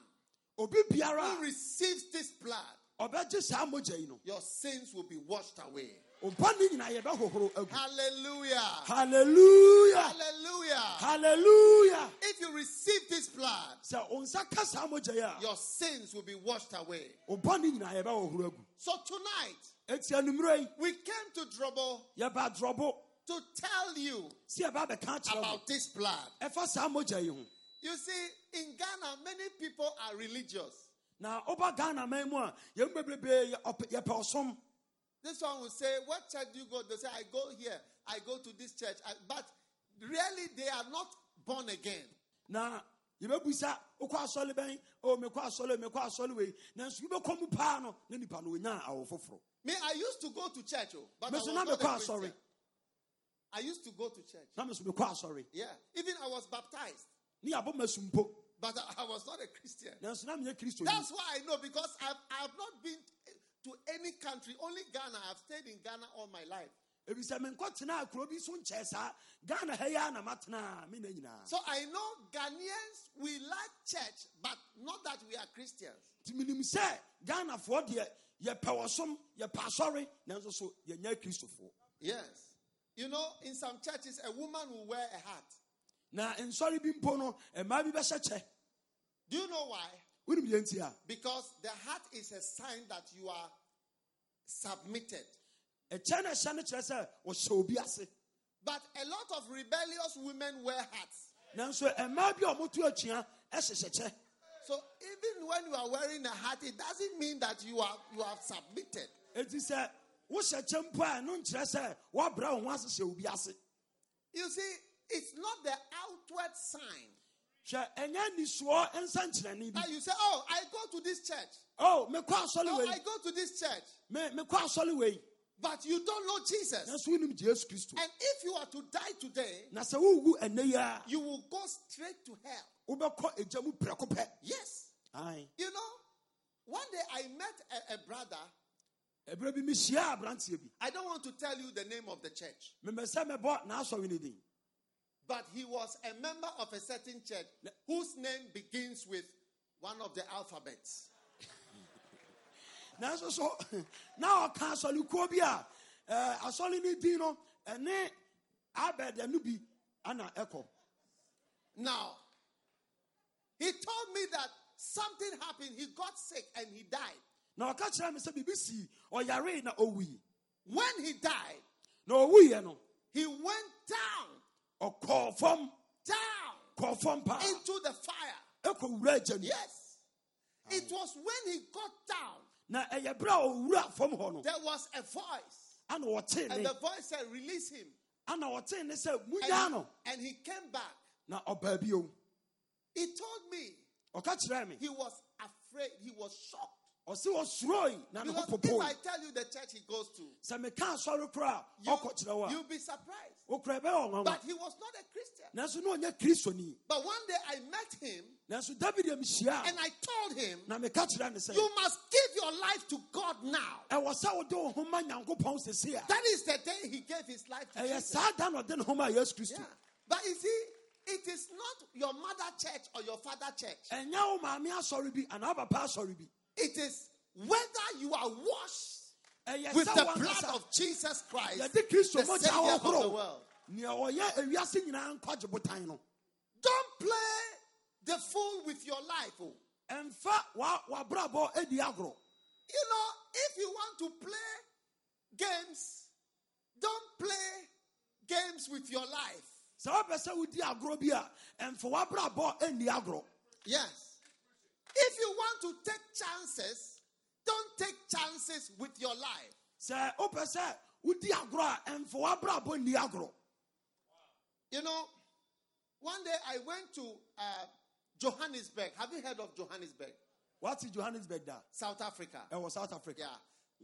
who receives this blood, a ɔbɛgye saa mogya yi no your sins will be washed away. Hallelujah. Hallelujah. Hallelujah. Hallelujah. If you receive this blood, sɛ wo nsa ka saa mogya yi a your sins will be washed away. ɔbɔne nyinaa yɛbɛhohoro agu So tonight, eti anummerɛ yi we came to dorɔbo to tell you si yɛba bɛka kyerɛ mo about this blood. Ɛfa saa mogya yi ho You see, in Ghana, many people are religious. na woba ghana man mu a yɛmu bebrebe yɛ- ɔpɛ- yɛpɛ ɔsom This one will say, What church do you go? They say, I go here, I go to this church. I- but really, they are not born again. na yɛbɛbusa wokɔ asɔle bɛn o mekɔ asɔle mekɔ asɔle wei nanso wobɛkɔ mu paa no na nipa no ɔnya awo foforɔ Me, I used to go to church, oh, but I was Meso na mekɔ asɔre I used to go to church. na me so mekɔ asɔre Yeah. Even I was baptized, ne yɛabɔ ma sumpo but I, was not a Christian. nanso na meyɛ kristo That's why I know because I've, I've not been to any country, only Ghana. I've stayed in Ghana all my life. ebisɛ menkɔ tena kuro bi so nkyɛɛ saa ghana ha yi a na matena me na nyinaa So I know Ghanaians, we like church, but not that we are Christians. nti menim sɛ ghanafoɔ deɛ yɛpɛ wɔsom yɛpɛ asɔre nanso so yɛnyɛ kristofoɔ Yes. You know, in some churches, a woman will wear a hat. Na nsɔre bi mpo no mmaa bi bɛhyɛ kyɛ Do you know why? wonim yɛ nti a Because the hat is a sign that you are submitted. ɛkyɛ no ɛhyɛ no kyerɛ sɛ wɔhyɛ obi ase But a lot of rebellious women wear hats. nanso mmaa bi a ɔmoto atua ɛhyehyɛ kyɛ So even when you are wearing a hat, it doesn't mean that you are you have submitted. enti sɛ wohyɛ kyɛ mpo a ɛno nkyerɛ sɛ woabrɛ wo ho ase hyɛ obi ase You see, it's not the outward sign hwɛ ɛnyɛ nisoɔ nsa nkyerɛne bi that you say, "Oh, I go to this church. o mekɔ asɔre Oh, I go to this church," me- wei but you don't know Jesus. nanso wonim yesu kristo And if you are to die today, na sɛ wowu ɛnɛ yi you will go straight to hell. wobɛkɔ agya mu prɛko Yes. Ae. You know, one day I met a, a brother. ɛberɛ bi mehyia aberanteɛ I don't want to tell you the name of the church, but he was a member of a certain church whose name begins with one of the alphabets. nanso so na ɔka asɔrekuo bi a ɛɛ, asɔre ne din no ɛne abɛɛdɛ no bi ana ɛkɔ Now, he told me that something happened. He got sick and he died. na ɔka kyerɛ me sɛ biribi sii ɔyaree na owui When he died, na owuiɛ no he went down, ɔkɔɔ fam down into the fire. ɛkɔwura agya mu Yes. It was when he got down, na ɛyɛ berɛ a ɔwura fam hɔ there was a voice. And the voice said, Release him. ana wɔtee ne sɛ And and he came back. na ɔbaa bio He told me ɔka kyerɛ me he was afraid. He was shocked. ɔse ɔsuroi na ne ho Because if I tell you the church he goes to, sɛ meka asɔre koraa you, ɔkɔ kyerɛ wo a you'll be surprised. Wokora ɛbɛyɛ ɔnwanwa But he was not a Christian. nanso na ɔnyɛ kristoni But one day I met him nanso david yɛ mhyia and I told him, na meka kyerɛ ne sɛ You must give your life to God now. ɛwɔ sɛ wode wo ho ma nyankopɔn sesi a That is the day he gave his life to Jesus. saa da na ɔde ne ho ma yesu kristo Yeah. But you see, it is not your mother church or your father church. ɛnyɛ wo maame asɔre bi anaa papa asɔre bi It is whether you are washed with the blood of Jesus Christ, the Savior of the world. nea ɔyɛ ewiase nyinaa nkwagye botan no Don't play the fool with your life. oh. ɛmfa wa- wabrabɔ adi agorɔ You know, if you want to play games, don't play games with your life. sɛ wopɛ sɛ wodi agorɔ bi a ɛmfa wabrabɔ ani agorɔ Yes. If you want to take chances, don't take chances with your life. sɛ wopɛ sɛ wodi agorɔ a ɛmfa wabrabɔ nni agorɔ You know, one day I went to uh, Johannesburg. Have you heard of Johannesburg, wate johannesburg da South Africa? ɛwɔ south africa Yeah.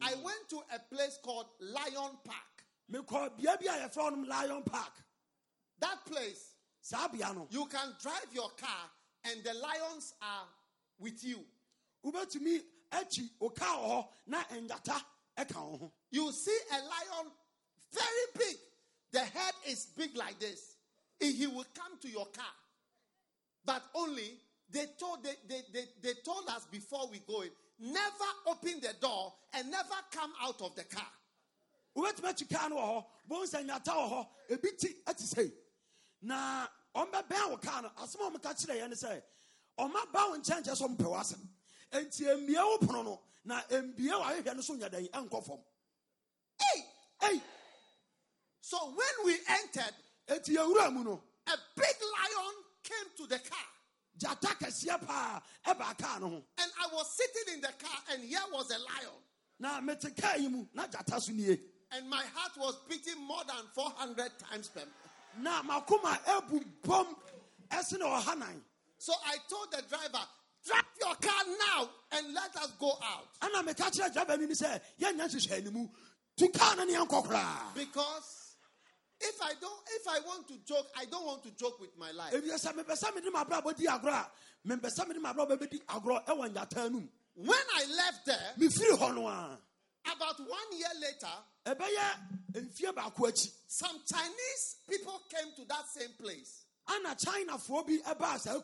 I went to a place called Lion Park. mekɔ bea bi a lion park That place, saa bea no you can drive your car and the lions are with you. wobɛtumi akyi wɔ hɔ na ɛnyata ɛka wo ho You see a lion very big. The head is big like this. He he will come to your car. But only they told they, they, they, they told us before we go in, never open the door and never come out of the car. wobɛtumi akyi kaa no wɔ hɔ bohu sɛ nyata wɔ hɔ ebi ti ati sei na ɔmbɛbɛn wo kaa no asɛm a ɔmeka kyerɛ yɛ ne sɛ ɔma ba wo nkyɛn kyɛ sɛ w'asɛm enti mmie wo pono no na mbie w'ahwehwɛ no so nya dɛn ɛnkɔ fam Hey! ei So when we entered, enti yɛwura mu no a big lion came to the car. gyata kɛseɛ paa ɛbaa kaa no ho And I was sitting in the car, and here was a lion. na mete kaa yi mu na gyata so nie And my heart was beating more than 400 times per na makoma abu bɔm ɛsene ɔha nan So I told the driver, drive your car now and let us go out. ɛna meka kyerɛ driver no ni sɛ yɛnya nhyehyɛ animu tu kaa no ne yɛnkɔ koraa Because if I don't, if I want to joke, I don't want to joke with my life. ebi sɛ mepɛ sɛ mede mabrabɔ di agorɔ a mempɛ sɛ mede mabrabɔ bɛdi agorɔ ɛwɔ nyataa no mu When I left there, mefiri hɔ no a about one year later, ɛbɛyɛ mfie baako akyi some Chinese people came to that same place. ana chinafoɔ bi ɛbaa saa borɔno no so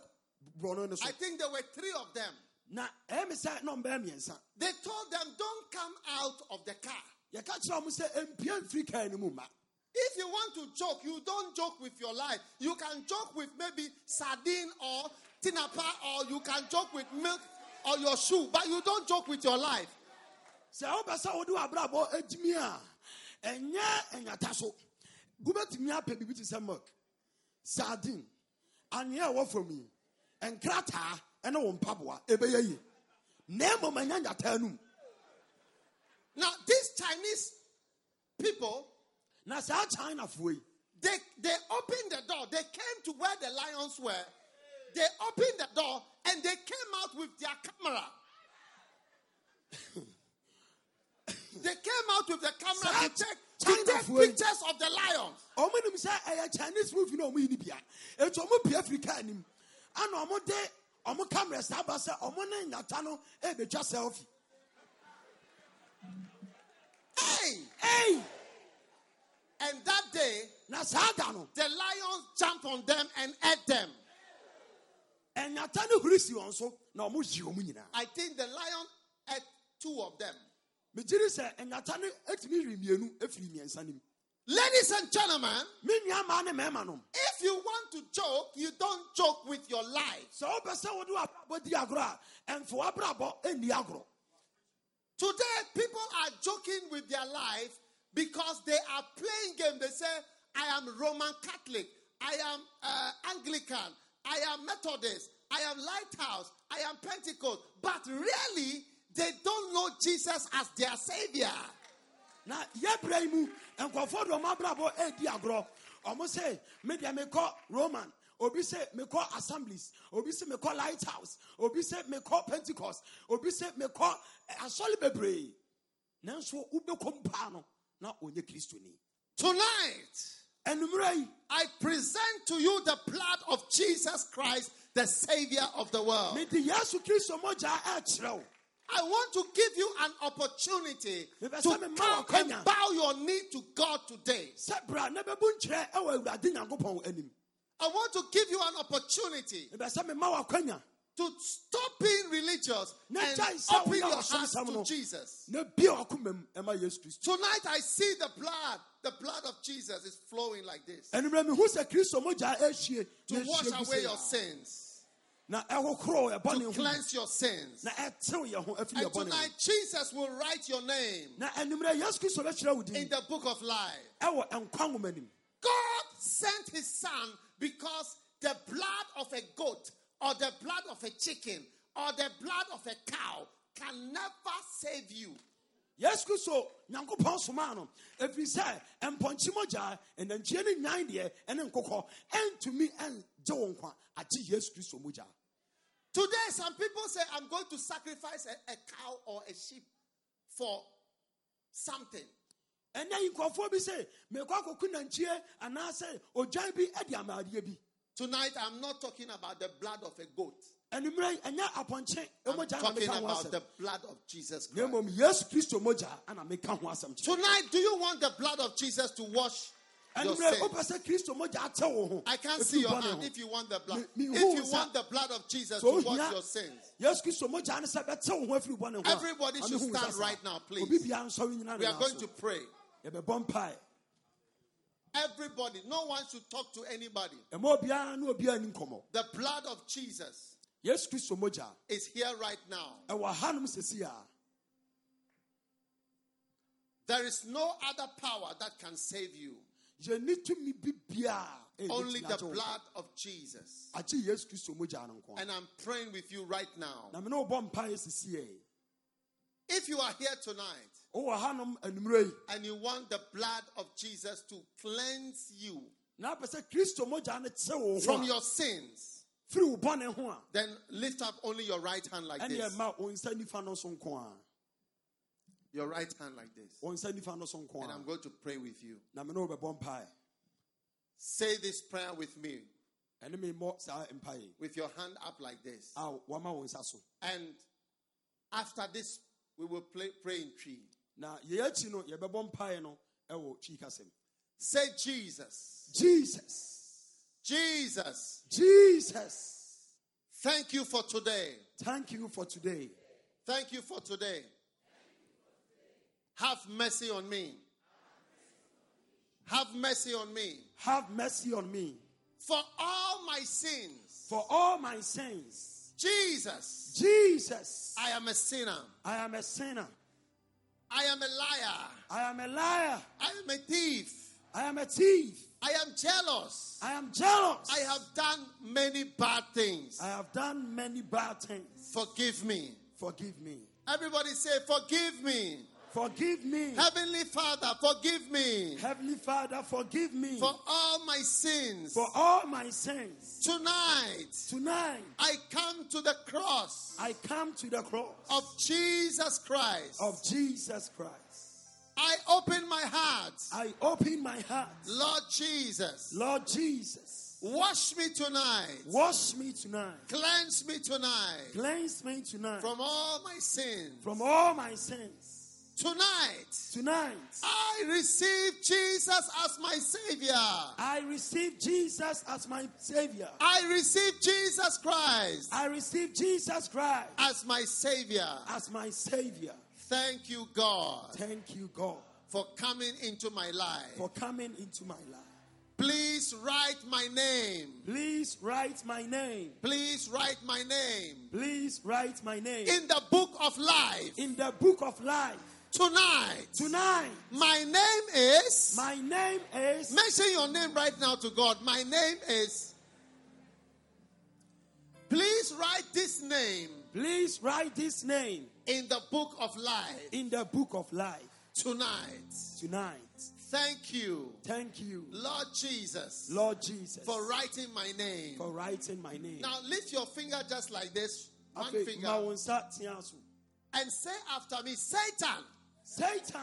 I think there were three of them. na ɛyɛ me sɛ na ɔmbɛyɛ mmiɛnsa They told them, don't come out of the car. yɛka kyerɛ ɔmo sɛ eh, mpia mfiri kaa no mu ma If you want to joke, you don't joke with your life. You can joke with maybe sardine or tinapa, or you can joke with milk or your shoe, but you don't joke with your life. sɛ oh, wopɛ sɛ wode wabrabɔ agyimi eh, a ɛnyɛ ɛnyata so wobɛtumi apɛ biribi te sɛ milk sardine anwea a ɛwɔ fam yi nkrataa ɛne wo mpaboa ɛbɛyɛ yie na mmom ɛnyɛ nyataa no mu Now, these Chinese people, na saa chinafoɔ yi they, they opened the door. They came to where the lions were. They opened the door and they came out with their camera. they came out with the camera to take, to take pictures of the lions. nim sɛ ɛyɛ chinese movie na ɔmo yi ni bia etu ɔmo pie firi kaa nim ana ɔmo de ɔmo camera saa ba sɛ ɔmo ne nyata no ɛbɛtwa selfie. And that day, na saa da no. The lions jumped on them and ate them. ɛnyata no huri si wɔn so na ɔmo yi ɔmo nyinaa I think the lion ate two of them. megyere sɛ ɛnyata no atumi hwere mmienu afiri mmiɛnsa no mu Ladies and gentlemen, me nua maa ne mmarima nom if you want to joke, you don't joke with your life. sɛ wopɛ sɛ wode w'abrabɔ di agorɔ a ɛmfo w'abrabɔ ɛnni agorɔ Today, people are joking with their life because they are playing game. They say, I am Roman Catholic, I am uh, Anglican, I am Methodist, I am Lighthouse, I am Pentecost. But really, they don't know Jesus as their Savior. Na yɛbrɛ yi mu nkɔfoɔ de ɔmo abrabɔ ɛdi agorɔ. Ɔmo sɛ medeɛ mekɔ roman. Obi sɛ mekɔ assemblies. Obi sɛ mekɔ lighthouse. Obi sɛ mekɔ pentecost. Obi sɛ mekɔ eh, asɔre bebree. Nanso wobɛkɔ mpaa no na ɔnyɛ kristoni Tonight, I present to you the blood of Jesus Christ, the Savior of the world. Mede yesu kristo mogya ɛkyerɛ wo I want to give you an opportunity to come and bow your knee to God today. sɛ bra na bɛbu nkyerɛ ɛwɔ awurade nyankopɔn anim I want to give you an opportunity mepɛ sɛ mema wo akwanya to stop being religious and open your heart to. Jesus. na bie wakoma mu ɛma yesu kristo Tonight I see the blood, the blood of Jesus is flowing like this ɛnummerɛ mehu sɛ kristo mogya ɛhyie to wash away your sins, na ɛhohoro ɛbɔne to cleanse your sins. na ɛtew yɛ ho afiri And yɛ bɔne ho tonight Jesus will write your name na ɛnummerɛ yesu kristo bɛkyerɛ wo in the book of life. ɛwɔ nkwa nwoma nim God sent his son because the blood of a goat or the blood of a chicken or the blood of a cow can never save you. Yesu kristo nyankopɔn somaa no ɛfiri sɛ mpɔnkye mogya ɛnankyie ne nwan deɛ ɛne nkokɔ ɛntumi ɛngye wo nkwa agye yesu kristo mogya Today, some people say, I'm going to sacrifice a, a cow or a sheep for something. ɛnɛ yi nkurɔfoɔ bi sɛ mekɔ akɔku nankyie anaasɛ odwan bi ɛde ama adeɛ bi Tonight, I'm not talking about the blood of a goat. Ɛnummerɛ yi ɛnyɛ apɔnkye I'm talking about the blood of Jesus Christ. mmom yesu kristo mogya ana meka ho asɛm kyerɛ Tonight, do you want the blood of Jesus to wash your ɛnummerɛ sin? wopɛ sɛ kristo mogya akyɛ wo ho I can't see your hand if you want the blood. If you want the blood of Jesus to wash your sins. yesu kristo mogya ne sɛ bɛkyɛ wo ho afiri bɔne ho a, Everybody should stand right now, please. obi biara nsɔre nyina We are going to pray. Everybody, no one should talk to anybody. ɛma obiara ne obiara ni nkɔmmɔ The blood of Jesus yesu kristo mogya is here right now. ɛwɔ hanom sesi a There is no other power that can save you. yɛni tumi bi biara a eh, Only the blood of Jesus. nkwa. agye yesu kristo mogya no nko And I'm praying with you right now. na mene wobɔ mpae sesi ɛ If you are here tonight wowɔ hanom anummerɛ yi and you want the blood of Jesus to cleanse you na apɛ sɛ kristo mogya no kye wo ho from your sins, firi wo bɔne ho a then lift up only your right hand like this. ɛma wo nsa nifa no so nko a Your right hand like this. wo nsa nifa no so nko And I'm going to pray with you. na mene wobɛbɔ mpae Say this prayer with me ɛne memmɔ saa mpae with your hand up like this. a wama wo nsa so And after this, we will play, pray in Twi. na yɛyɛ akyi no yɛbɛbɔ mpae no ɛwɔ twi kasɛm Say Jesus. jesus Jesus. jesus Thank you for today. thank you for today Thank you for today. Have mercy on me. Have mercy on me. have mercy on me For all my sins. for all my sins Jesus. jesus I am a sinner. i am a sinner I am a liar. i am a liar I am a thief. I am a thief I am jealous. i am jealous I have done many bad things. I have done many bad things Forgive me. forgive me Everybody say, Forgive me. forgive me Heavenly Father, forgive me heavenly father forgive me for all my sins. for all my sins Tonight, tonight I come to the cross i come to the cross of Jesus Christ. of jesus christ I open my heart. i open my heart Lord Jesus, lord jesus wash me tonight. wash me tonight Cleanse me tonight cleanse me tonight from all my sins. from all my sins Tonight, tonight I receive Jesus as my Savior. i receive jesus as my savior I receive Jesus Christ i receive jesus christ as my Savior. as my savior Thank you, God, Thank you, God, for coming into my life. for coming into my life. Please write my name. Please write my name. Please write my name Please write my name in the book of life in the book of life. tonight. Tonight, My name is. my name is. Mention your name right now to God. My name is. Please write this name Please write this name in the book of life in the book of life tonight. tonight. Thank you, Thank you, Lord Jesus, Lord Jesus, for writing my name. for writing my name. Now lift your finger just like this, one Afei, finger, ma wo nsa tea so. and say after me, Satan, Satan,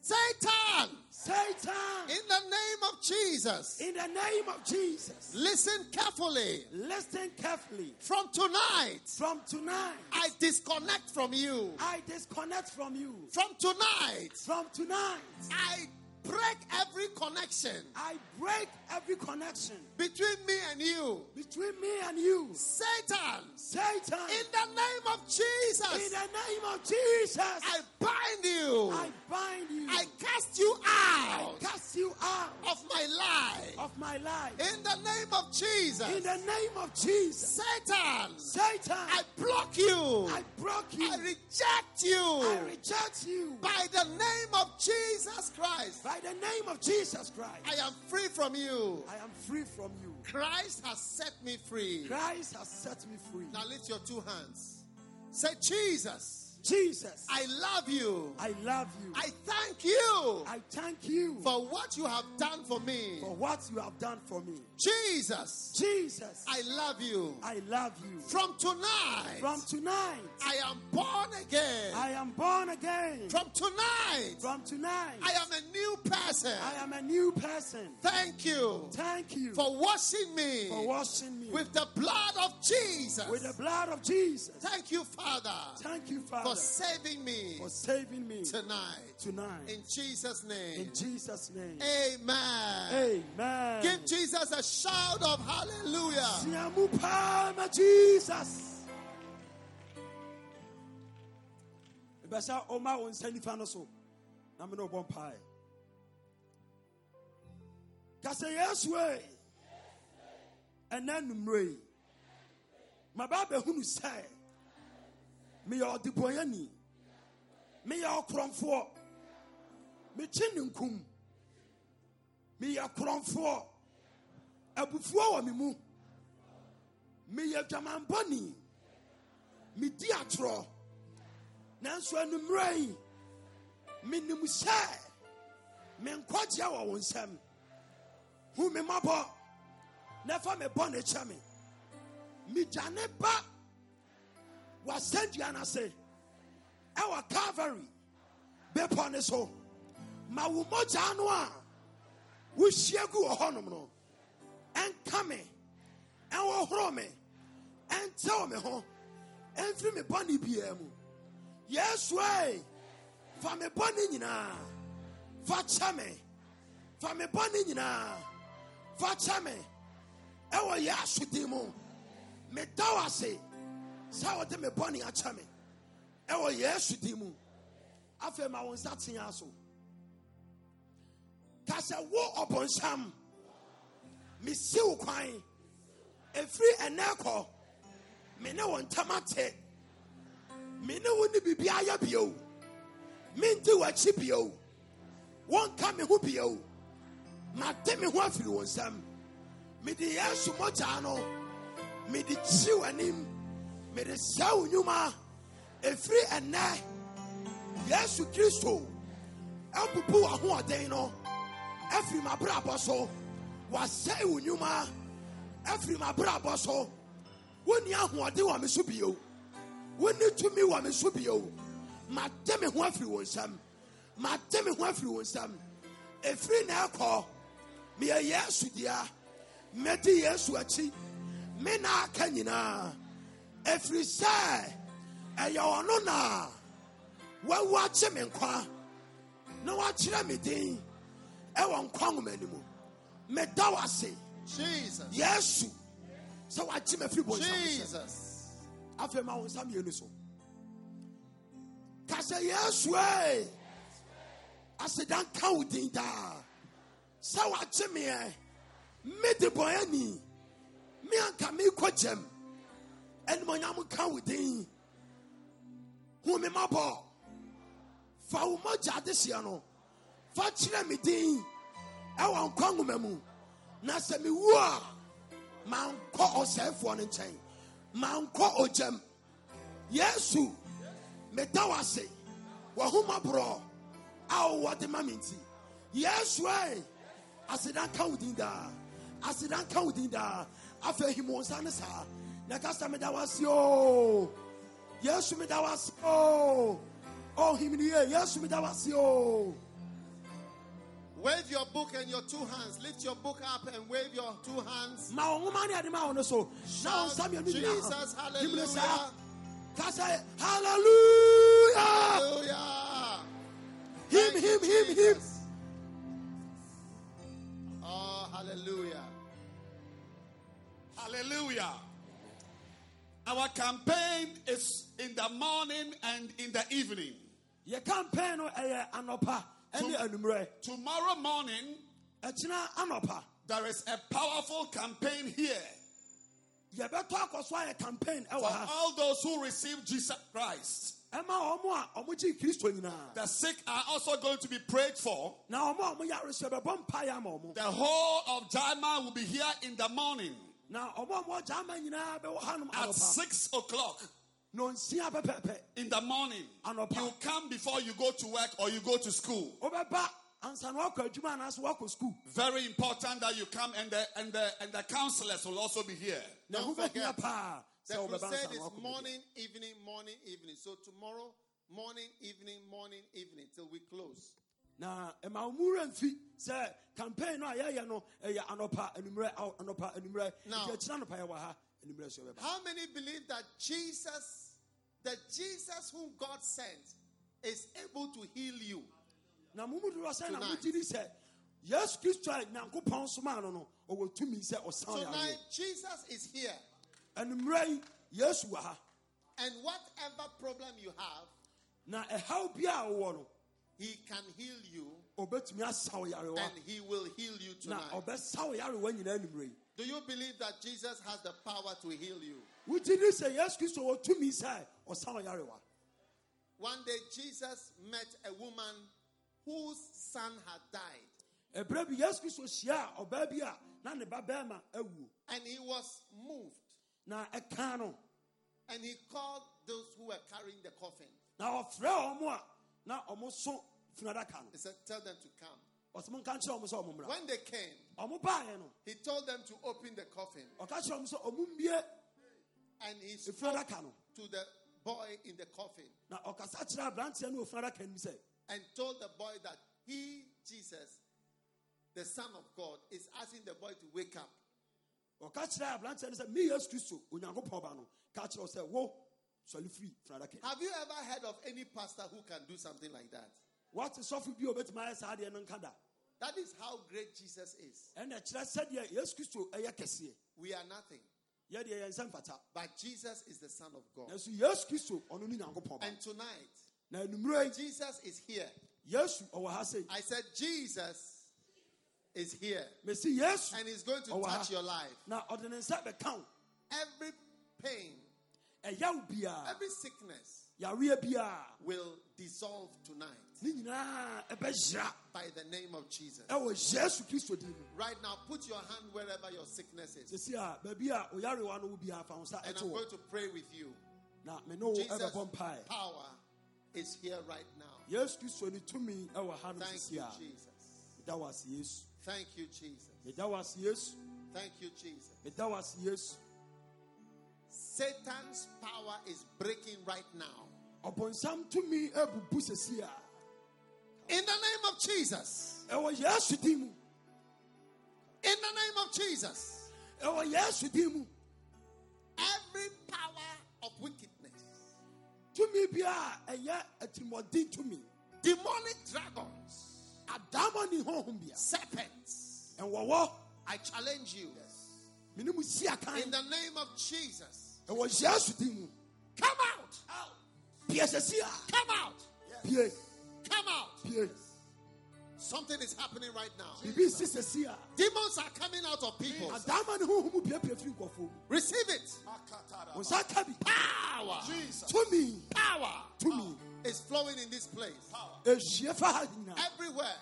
Satan, Satan, in the name of Jesus. in the name of Jesus, Listen carefully. listen carefully. From tonight, From tonight, I disconnect from you. I disconnect from you. From tonight, From tonight, I break every connection I break every connection between me and you. between me and you. Satan, Satan, in the name of Jesus, in the name of Jesus, I bind you. I bind you. I cast you I out cast you out of my life. of my life. In the name of Jesus, In the name of Jesus, Satan, Satan, I block you. I block you. I reject you I reject you. by the name of Jesus Christ. By the name of Jesus Christ, I am free from you. I am free from you. Christ has set me free. Christ has set me free. Now lift your two hands. Say, Jesus, Jesus, I love you. I love you. I thank you I thank you for what you have done for me. for what you have done for me. Jesus, Jesus, I love you. I love you. From tonight, From tonight, I am born again. I am born again. From tonight, From tonight, I am a new person. I am a new person. Thank you Thank you for washing me for washing me with the blood of Jesus. with the blood of Jesus. Thank you, Father, Thank you, Father, for saving me for saving me tonight. tonight. In Jesus' name. In Jesus' name. Amen. Amen. Give Jesus a shout of hallelujah. Jesus. Ibasa oma wo nsa nifa no so. Na me no bɔ mpae. Kasa Yesu e. Ɛna numre yi. Maba abɛhunu sɛ meyɛ ɔdebɔyɛni. Meyɛ ɔkorɔmfoɔ. Mekyi ne nkum. Meyɛ korɔmfoɔ. Abufuo wɔ me mu. meyɛ dwamanbɔni medi atorɔ nanso anummerɛ yi menim sɛ menkwagyeɛ wɔ wo nsɛm hu me mmɔbɔ na fa me bɔ ne kyɛ me megyane ba. Wasɛndua no ase ɛwɔ calvary bepɔ ne so ma wo mogyaa no a wohyia gu wɔ hɔnom no. Ɛnka me. Ɛnhohoro me. Ɛntew me ho. Ɛmfiri me bɔne biara mu. Yesu e fa me bɔne nyinaa fa kyɛ me. Fa me bɔne nyinaa fa kyɛ me ɛwɔ yɛ asodin mu meda wo ase sɛ wode me bɔne akyɛ me ɛwɔ yɛ asodin mu afei ma wo nsa tea so ka sɛ wo ɔbɔnsam mesi wo kwan. Ɛfiri ɛnɛ me ne wo ntam ate me ne wo ne biribi ayɛ bio. Mente w'akyi bio. Wɔnka me ho bio mate me ho afiri wo nsam mede yesu mogyaa no. Mede kyi w'anim mede sɛ wo nnwuma ɛfiri ɛnɛ yesu kristo. Abubu w'ahoɔden no. Afiri m'abrabɔ so. Wasɛe wo nnwuma afiri m'abrabɔ so. Wonni ahoɔden wɔ me so bio. Wonni tumi wɔ me so bio. Made me ho afiri wo nsam made me ho afiri wo nsam ɛfiri na ɛkɔ meyɛ yesu dea mɛdi yesu akyi. Me na aka nyinaa ɛfiri sɛ ɛyɛ ɔno na wawu akye me nkwa na wakyerɛ me din ɛwɔ nkwa nwoma no mu. Meda ase. Jesus. yesu. Sɛ wagye me afiri bɔnsam Jesus. afei ma wo nsa mmienu so. Ka sɛ yesu eh, e aseda nka wo din daa sɛ wakye meɛ mede bɔyɛni me anka mekɔ gyam animonyam ka wo din. Hu me mmɔbɔ fa wo mogya adehyeɛ no. Fa kyerɛ me din. Ɛwɔ nkwa nwoma mu. Na sɛ mewu a mankɔ ɔsɛefoɔ no nkyɛn. Mankɔ ogyam yesu meda wo ase. Wɔhomaborɔ a wɔde ma me nti. Yesu e aseda nka wo din daa aseda nka wo din daa afei him wo nsa ne saa na ka sɛ meda wo ase o yesu meda wo ase o o him ne ye yesu meda wo ase o Wave your book and your two hands. Lift your book up and wave your two hands. ma wo nwoma ne ade ma wo no so. Na wo nsa mmienu Jesus, nyinaa him ne saa hallelujah. hallelujah. Hallelujah. him him him him hallelujah. Hallelujah. Our campaign is in the morning and in the evening. yɛ campaign anɔpa ɛne anummerɛ Tomorrow morning, eh, ɛkyena anɔpa there is a powerful campaign here yɛbɛtɔ akɔ so ayɛ campaign eh, for all those who receive Jesus Christ. Ɛma ɔmo a ɔmo gye kristo nyinaa The sick are also going to be prayed for. na ɔmo a ɔmo yare so yɛbɛbɔ mpaeɛ ama ɔmo The whole of Jaman will be here in the morning na ɔmo a ɔmo agya ama nyinaa bɛwɔ hanom at six o'clock in the morning. You come before you go to work or you go to school. wobɛba ansa na wakɔ adwuma anaasɛ wakɔ skul Very important that you come and the and the and the counselors will also be here. Don't forget, The wobɛba crusade is na wakɔ adwuma. morning, evening, morning, evening. So tomorrow, morning, evening, morning, evening, till we close. na ɛma werɛ mfi sɛ campaign no a yɛyɛ no ɛyɛ anɔpa anummerɛ anɔpa anummerɛ nti akyina anɔpa yɛwɔ ha anummerɛ so yɛbɛba How many believe that Jesus, that Jesus whom God sent, is able to heal you? na mo mu dodoɔ sɛ na mogye di sɛ yesu kristo a nyankopɔn somaa no no ɔwɔ tumi sɛ ɔsan yareɛ Tonight, Jesus is here. Yi yesu wɔ ha. And whatever problem you have, na ɛhaw bi a wowɔ no He can heal you ɔbɛtumi asa wo yarewa and He will heal you tonight. ɔbɛsa wo yarewa nyinaa anummerɛ Do you believe that Jesus has the power to heal you? wogye di sɛ yesu kristo wɔ tumi sɛ ɔsa wo yarewa One day, Jesus met a woman whose son had died, ɛberɛ bi yesu kristo hyia ɔbaa bi a na ne ba bɛrima and he was moved. Na ɛka no And he called those who were carrying the coffin. na ɔfrɛ ɔmo a na ɔmo so funadaka no He said, Tell them to come. ɔsɛ monka nkyerɛ ɔmo sɛ mmra When they came, ɔmo baeɛ no he told them to open the coffin. ɔka kyerɛ ɔmo sɛ mmie And he spoke funadaka no to the boy in the coffin. Na ɔkasa kyerɛ aberanteɛ no wɔ funadaka nim sɛ and told the boy that he, Jesus, the Son of God, is asking the boy to wake up. Ɔka kyerɛ aberanteɛ no sɛ me yesu kristo onyankopɔn ba no ka kyerɛ sɛ wo firi Have you ever heard of any pastor who can do something like that? wate sɔfo bi a obɛtumi ayɛ saa deɛ no nka da That is how great Jesus is. ɛna kyerɛ sɛdeɛ yesu kristo ɛyɛ kɛseɛ We are nothing, yɛdeɛ yɛnsɛ mfata but Jesus is the Son of God. nanso yesu kristo ɔno ne nyankopɔn ba And tonight, na anummerɛ yi Jesus is here. yesu ɔwɔ ha sei I said, Jesus is here. And he's going to touch your life. na ɔde ne nsa Every pain, every sickness will dissolve tonight ne nyinaa ɛbɛhyira by the name of Jesus. ɛwɔ yesu kristo din mu Right now, put your hand wherever your sickness is. sɛsi a baabi a oyarewa no wo biara fa wo nsa And I'm going to pray with you. na me ne wo Jesus' power is here right now. yesu kristo ne tumi ɛwɔ ha no Thank you, Jesus. wo ase yesu Thank you, Jesus. meda wo ase yesu Thank you, Jesus. meda wo ase yesu Satan's power is breaking right now. ɔbɔnsam tumi abubu sɛsi a In the name of Jesus. ɛwɔ yesu din mu In the name of Jesus. ɛwɔ yesu din mu Every power of wickedness, tumi biara a ɛyɛ atirimuɔden tumi demonic dragons, adama ne honhom bia serpents, ɛwɔwɔ I challenge you. si In the name of Jesus. ɛwɔ yesu din mu Come out. a Come out. pie Come out. pie Something is happening right now. si Demons are coming out of people. adaama ne honhom piapia firi nkɔfoɔ mu Receive it. wo nsa ka bi Power. Power tumi is flowing in this place. ɛhyia fa ha nyinaa Everywhere.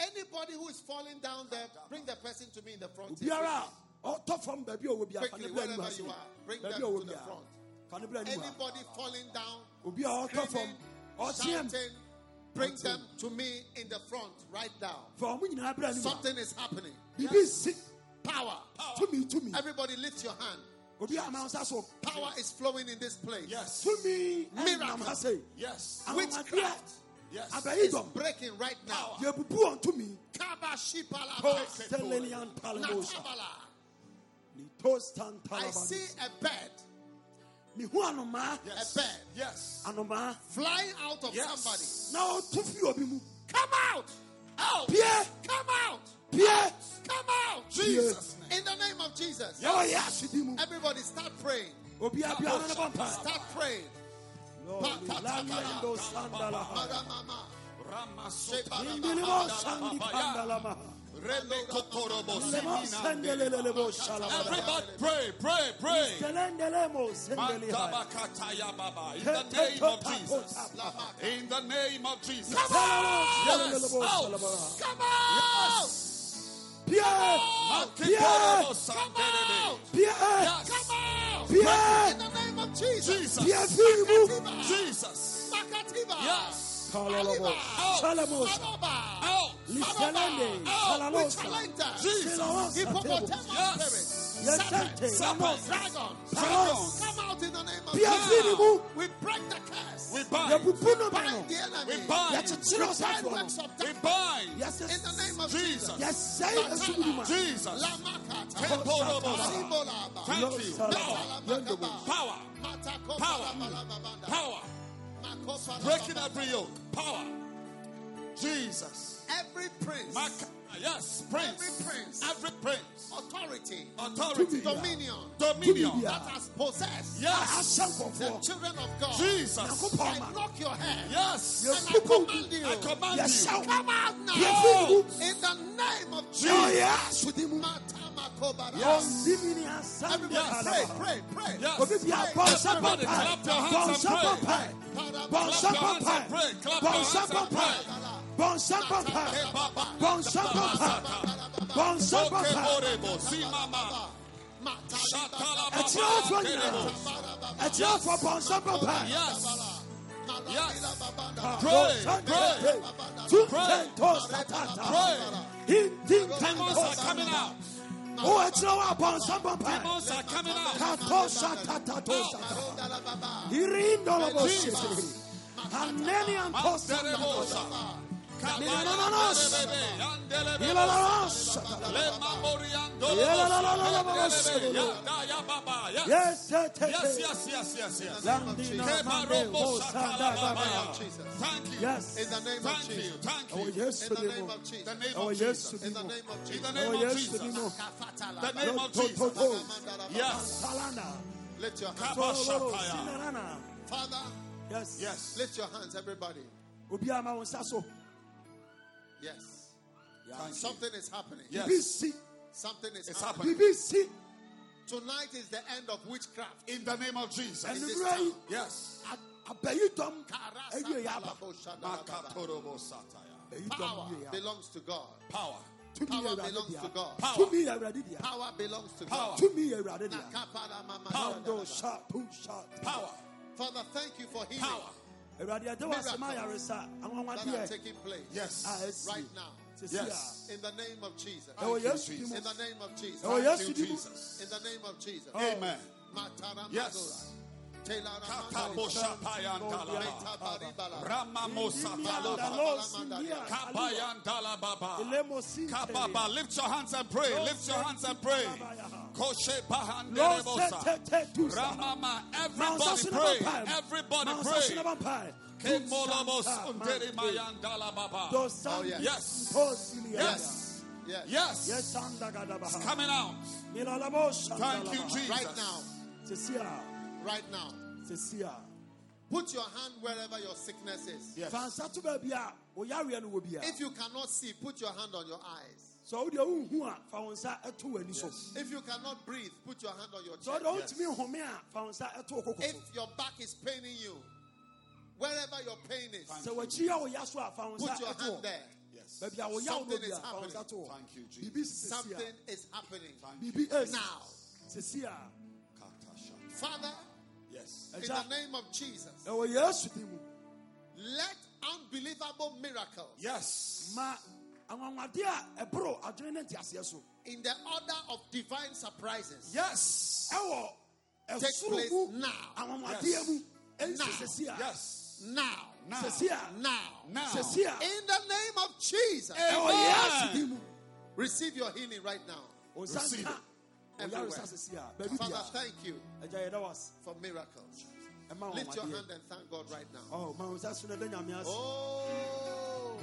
Anybody who is falling down there, bring the person to me in the front. obiara a ɔtɔ fam baabi a ɔwɔ biara fa ne Quickly, wherever you are, bring them baabi a ɔwɔ to the front. fa ne bra Anybody falling down, obi a ɔtɔ fam screaming, shouting, bring them to me in the front right now. fa ɔmo nyinaa bra anim ha Something is happening. biribi si Power. tumi tumi Everybody lift your hand. Obi a ma nsa so Power is flowing in this place. Yes. Miracle. Yes. Witchcraft Yes. is breaking right now. yɛbubu wɔn tumi Kaba shipala Postelenian talamosa. I see a anoma, Yes. a bird Yes. anoma. flying out of Yes. somebody. Na otu fi obi mu. Come out! Out! Pie, Come out! Pie. Come out! Jesus' In the name of Jesus. Ya wa ya asidi mu. Everybody start praying. Obi abi ana na bampa. Start praying. Lord, lamiando sandala. Madamama. Indili mo sandi kandala ma. Lemo sendelele mo shalama. Everybody pray, pray, pray. Selendele mo sendeli hai. Mandabakataya Baba. In the name of Jesus. In the name of Jesus. Selendele Out. shalama. Come out! Pie, Makitorobo Sanderebe. pie, Yes. Come out! pie. In the name of Jesus. Jesus. Pie fi mu. Jesus. Yes. Maroba. Out. Liselende. Out. Jesus. Yes. Serpent. Serpent. Dragon. Dragons. Come out in the name of Jesus. We break the curse. We bind. Ma bind the enemy. We bind. Works of We bind. Yes, In the name of Jesus. Jesus. Asubiri Jesus. Sibolaba. Thank you. Power. Power. Balabalabanda. Power. Breaking every yoke. Power. Jesus. Every prince, Yes. Prince. Every prince. Every prince. authority, Authority. dominion Dominion. that has possessed Yes. the children of God. Jesus. I ma knock your head. Yes. And I Yɛbubu. command you. I command Yɛhyɛ you. Come out now. Yɛfi. In the name of yɛ Jesus. Oh, ɔyɛ asodi mu Matamakobara. ɔndimini asande Everybody pray, kalaba pray, pray. Yes. obi bia bɔ nsa Everybody papae clap your bɔ hands nsa and pray. papae bɔ nsa Clap your hands papae and pray. Clap bɔ your nsa hands and papae pray. Bɔ nsa papae bɔ nsa papae bɔ nsa papae Okeborebo. Simama. ɛkyerɛfoɔ nyinaa ɛkyerɛfoɔ bɔ nsa papae Yes. Yes. Bɔ Pray. Pray. papae tuntentos tatata Pray. Demons are coming out. Oh, o ɛkyerɛ wɔ bɔ nsa papae Demons are coming out. katosa tatatosa irindolobo sete aneni antosa Manderebosa. Minananos. Yandelebe. ilalalos Yes, yes yes, yes, yes, yes, yes. landina mande osanda Jesus. Thank you. yes In the name of. Jesus. Thank oh you. yes In the name of Jesus. The name oh of yes Jesus. In the name of In Jesus. the oh name of yes Jesus. The name of Jesus. Yes. Lift your hands. Kaba tololo Shataya. sinarana Father, yes Yes. lift your hands, everybody. Yes. Thank you. Something is happening. bibi Yes. si Something is It's happening. happening. bibi Tonight is the end of witchcraft. In the name of Jesus. ɛnumera yi Yes. abayi dɔm ɛwie yɛ aba Makatorobo Sataya. abayi dɔm Power wie yɛ aba belongs to God. Power. tumi yɛ Power awurade belongs to dea God. Power. tumi yɛ awurade dea Power belongs to Power. God. tumi yɛ awurade dea Power. ando sha tu sha Power. Father, thank you for healing Power. Awurade ɛde wa sɛm ayaresa that are anwanwadeɛ taking place Yes. Ah, right now. Yes. In the name of Jesus. a ɛwɔ you, yesu In the name of Jesus. ɛwɔ Thank you, Jesus. In the name of Jesus. Amen. Matara Yes. Madura. Taylor Katabo Ramandura. Shapayandalaba. Metabaribala. Ramamosatalaba. Kapayandalababa. Kababa. Lift your hands and pray. Lift your hands and pray. Koshe Bahanderebosa. Ramama. Everybody pray. Everybody pray. Kemolobos Underi Mayandalababa. Oh, yes. Yes. yes Yes. Yes. yes andagadabaha Coming out. Thank you, Jesus. Right now. Right now. Sesia Put your hand wherever your sickness is. Yes. fa nsa to baabi a ɔyareɛ no wɔ bia If you cannot see, put your hand on your eyes. sɛ wode wohu a fa wo nsa ɛto w'ani so If you cannot breathe, put your hand on your chest. wode wontumi nhome a fa wo nsa ɛto wo koko If your back is paining you, wherever your pain is, sɛ wakyi a so a fa wo nsa put your ɛto hand there. Yes. baabi a woya wo Something is bia fa wo happening. nsa to wɔ Thank you, Jesus. biribi sisi a Something is happening. biribi esi Now. sisi a Katasha. Father, Yes. in the name of Jesus, ɛwɔ yesu din mu let unbelievable miracles Yes. ma anwanwade a ɛboro adwene ne nteaseɛ so in the order of divine surprises Yes. take place now. Yes. Now. Yes. Now. Now. Now. Now. In the name of Jesus, Amen. yesu din mu receive your healing right now. Receive nka Everywhere. ɔyare sa sisi a baabi Father, thank you ɛgya yɛda was for miracles. Lift your hand and thank God right now. ɔ ma wo nsa so na ɛda nyame ase Oh,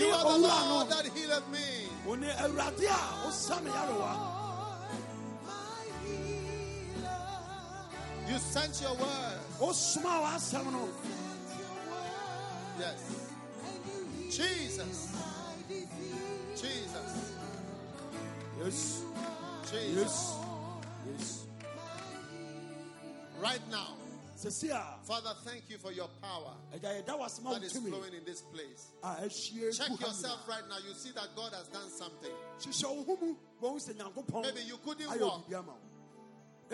You are the Lord that healeth me. awurade a me yarewa You sent your word. w'asɛm no Yes. Jesus. Jesus. yes Jesus. yes Right now, Father, thank you for your power ɛgya yɛda wase that is flowing in this place. Ah, eh, Check yourself right now. You see that God has done something. hyehyɛ wo ho mu wɔn sɛ nyankopɔn Maybe you couldn't walk. biribi ama wo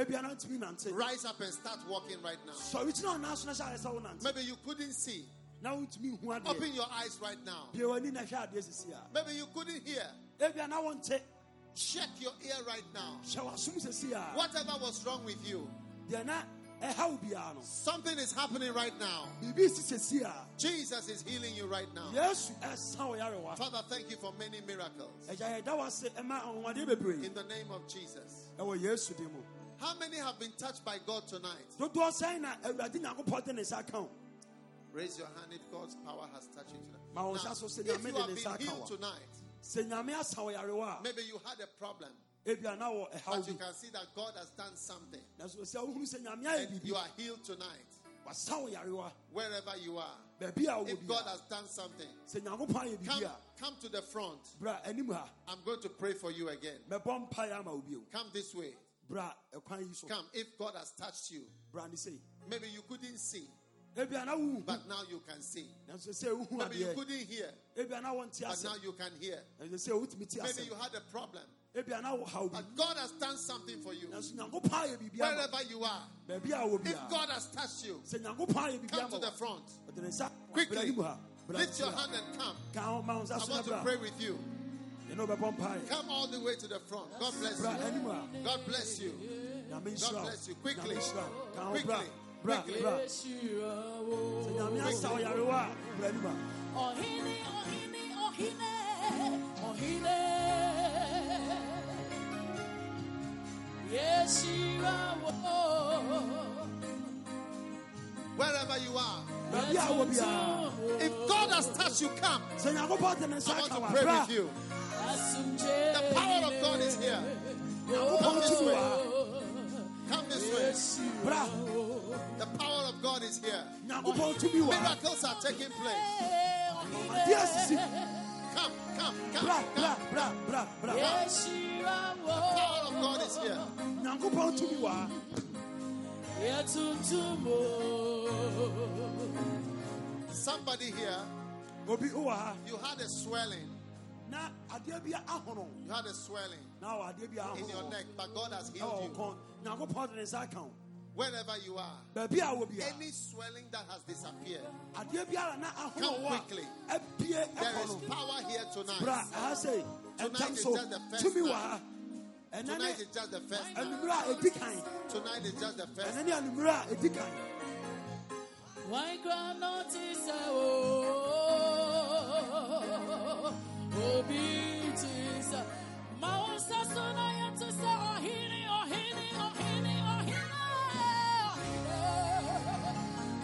ebia na ntumi nante Rise up and start walking right now. sɔre gyina ɔna so na hyɛ ayɛ sɛ wo nante Maybe you couldn't see. na wontumi hu adeɛ Open your eyes right now. bie w'ani na hwɛ adeɛ sisi a Maybe you couldn't hear. Maybe ebia na wonte Check your ear right now. hyɛ w'asom sisi a Whatever was wrong with you, Eh, deɛ na ɛha wo biara no something is happening right now. biribi si sisi a Jesus is healing you right now. wo eh, yarewa Father, thank you for many miracles. Eh, ɛgya yɛda wase ɛma ɔnwadeɛ bebree In the name of Jesus. ɛwɔ yesu din mu How many have been touched by God tonight? dodoɔ sɛn na awurade nyankopɔn de ne nsa ka wo Raise your hand if God's power has touched you tonight. Now, nsa so sɛ if you have been healed tonight, sɛ nyame asa wo yarewa a maybe you had a problem, ebia na wɔ ɛhaw but you can see that God has done something. nanso sɛ wohunu sɛ nyame ayɛ And you are healed tonight, wasa wo yarewa wherever you are. baabi a wowɔ If God has done something, sɛ nyankopɔn ayɛ come, come to the front. bra anim ha I'm going to pray for you again. mɛbɔ mpaeɛ ama wo bio Come this way. bra ɛkwan yi so Come. If God has touched you, bra ne sei maybe you couldn't see, ebia na wohu but now you can see. nanso sɛ wohu Maybe you couldn't hear, ebia na wɔnte but now you can hear. nanso sɛ wotumi te Maybe you had a problem, ebia na wohaw bi but God has done something for you. nanso nyankopɔn ayɛ biribi ama Wherever you are, baabi a wɔ if God has touched you, sɛ nyankopɔn ayɛ biribi come to the front. ɔde ne nsa Quickly, anim ha bra lift your hand and come. a. ka ho ma wo nsa I so want to pray with you. yɛne wobɛbɔ mpaeɛ Come all the way to the front. God bless bra you. anim ha God bless you. God bless you. Quickly. nyame nhyira wo ka ho Quickly. bra bra Quickly. Wherever you are, baabi a wɔ if God has touched you, come. sɛ nyankopɔn de ne I want to pray with you. The power of God is here. Come this way. Come this way. The power of God is here. nyankopɔn tumi wɔ ha Miracles are taking place. Come, come, come. bra come. bra bra bra bra The power of God is here. nyankopɔn tumi wɔ ha. Somebody here, obi wɔ ha you had a swelling. na adeɛ bi ahono You had a swelling na adeɛ bi in your ahono neck, but God has healed wo you. nyankopɔn de ne nsa ka wo Wherever you are, baabi a wɔ bia any swelling that has disappeared, adeɛ biara na ahono Come quickly. a apie there ɛkɔ is no power here bra tonight. aha sei ɛntam is just the first night. Tonight is just the first night. anummerɛ a ɛdi kan Tonight is just the first ɛnɛ ne anummerɛ a ɛdi kan Why grant notice oh obedience Ma wasa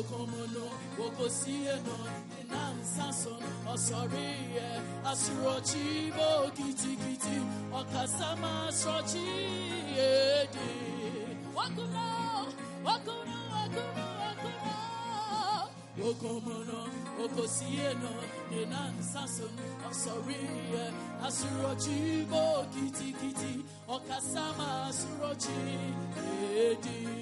Wokomono, wokosieno, nansason, osoriye, asurochi bo kiti kiti, okasama srochi edi. Wakuno, wakuno, wakuno, wakuno. Wokomono, wokosieno, nansason, osoriye, asurochi bo kiti kiti, okasama srochi edi.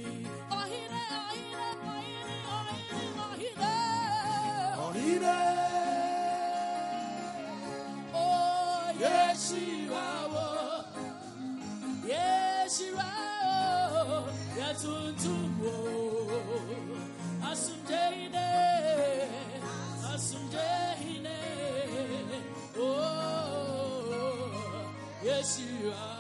Yeshua, oh,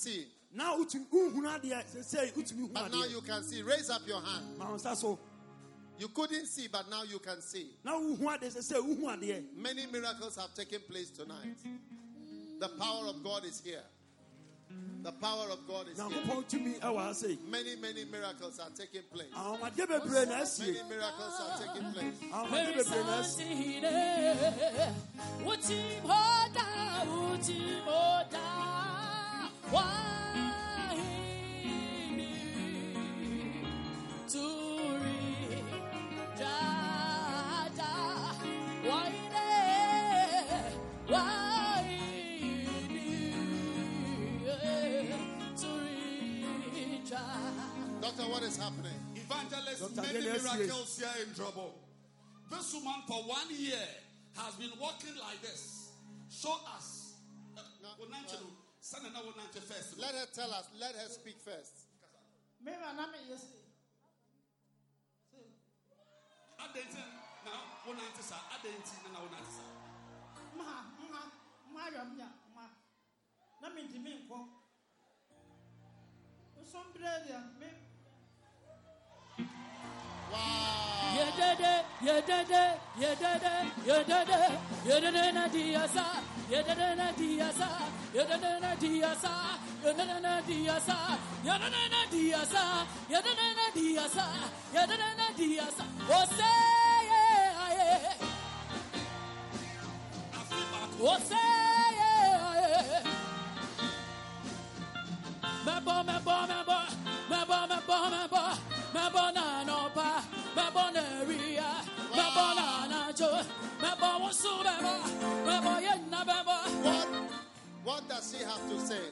see. na wotumi wohunu adeɛ sɛsɛi wotumi hu But now you can see. Raise up your hand. ma wo nsa so You couldn't see, but now you can see. na wohu adeɛ sɛsɛi wohu adeɛ Many miracles have taken place tonight. The power of God is here. The power of God is here. nyankopɔn tumi ɛwɔ ha sei Many, many miracles are taking place. ahomadeɛ bebree na asie Many miracles are taking place. What is happening? Evangelist, Dr. many Dennis, miracles here in trouble. This woman for one year has been walking like this. Show us. Uh, Wonanche no, send another Wonanche first. Let her tell us. Let her speak first. Na nkɔ. Nsɔmbrɛ me Wow yedede yedede yedede yedede. Yedede na diyasa yedede na diyasa yedede na diyasa yedede na diyasa yedede na diyasa yedede na diyasa yedede na diyasa. O say yeah yeah o say yeah yeah mebo mebo mebo mebo mebo mebo mebo na no what, does he have to say?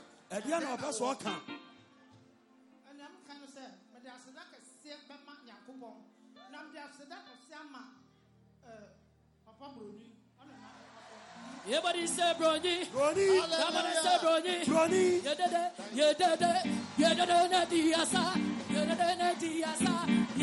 Everybody say Brony. Brony. Somebody say Brody. Brody. Yedede. Yedede. Yedede na diasa. Yedede na diasa.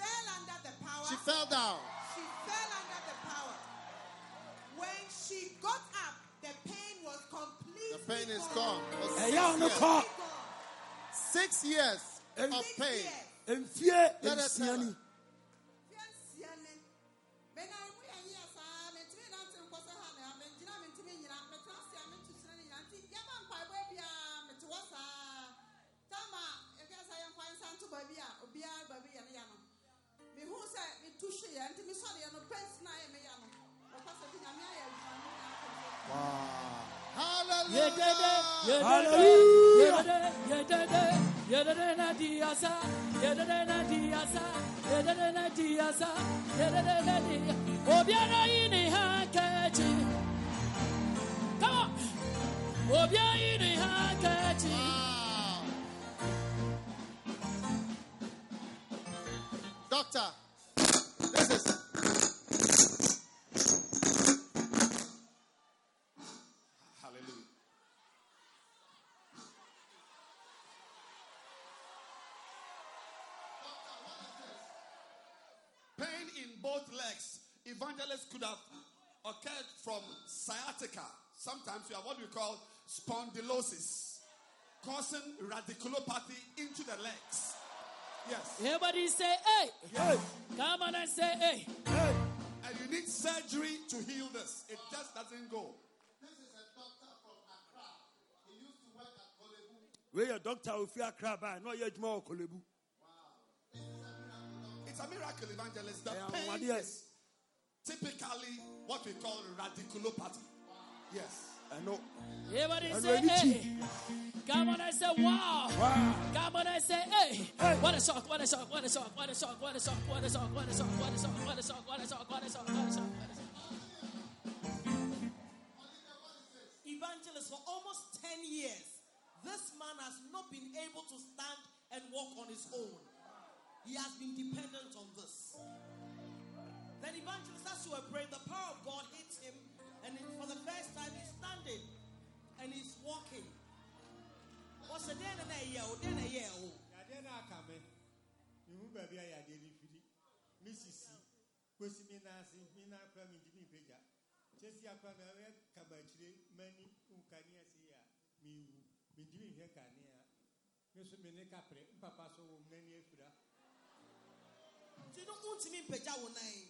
fell under the power. She fell down. She fell under the power. When she got up, the pain was completely The pain is gone. For ɛyɛ ɔno six kɔ years, six years of pain. years. mfie Let us Hallelujah. Hallelujah. From sciatica. Sometimes you have what we call spondylosis, causing radiculopathy into the legs. Yes. Everybody say, hey. Hey, Come on and say, hey. hey. And you need surgery to heal this. It just doesn't go. this is a doctor from Accra. He used to work at Korle Bu. wei yɛ dɔkta a ofi akra baa na ɔyɛ adwuma wɔ kolebu It's a miracle, evangelist. The ɛyɛ pain anwadeɛ is typically what we call radiculopathy. Yes. ɛno Everybody And say, ready to- hey. Come on and say, wow. Wow. Come on and say, hey. Hey. What a shock, what a shock, what a shock, what a shock, what a shock, what a shock, what a shock, what a shock, what a shock, what a shock, what a shock, what a shock, what a shock. evangelist for almost 10 years. This man has not been able to stand and walk on his own. He has been dependent on this. Then evangelist, as you were praying, the power of God hits him, and for the first time he's standing and he's walking. What's the day and a year? Then a year old. Yadena Kame, you baby, I did it. Mrs. Pusimina, Mina, Kwame, Jimmy Peja. Jesse Akwana, Kabachri, many Ukania, Sia, me, me doing here, Kania. Miss Minecapre, Papa, so many Efra. Do you know what you mean, Peja, one night?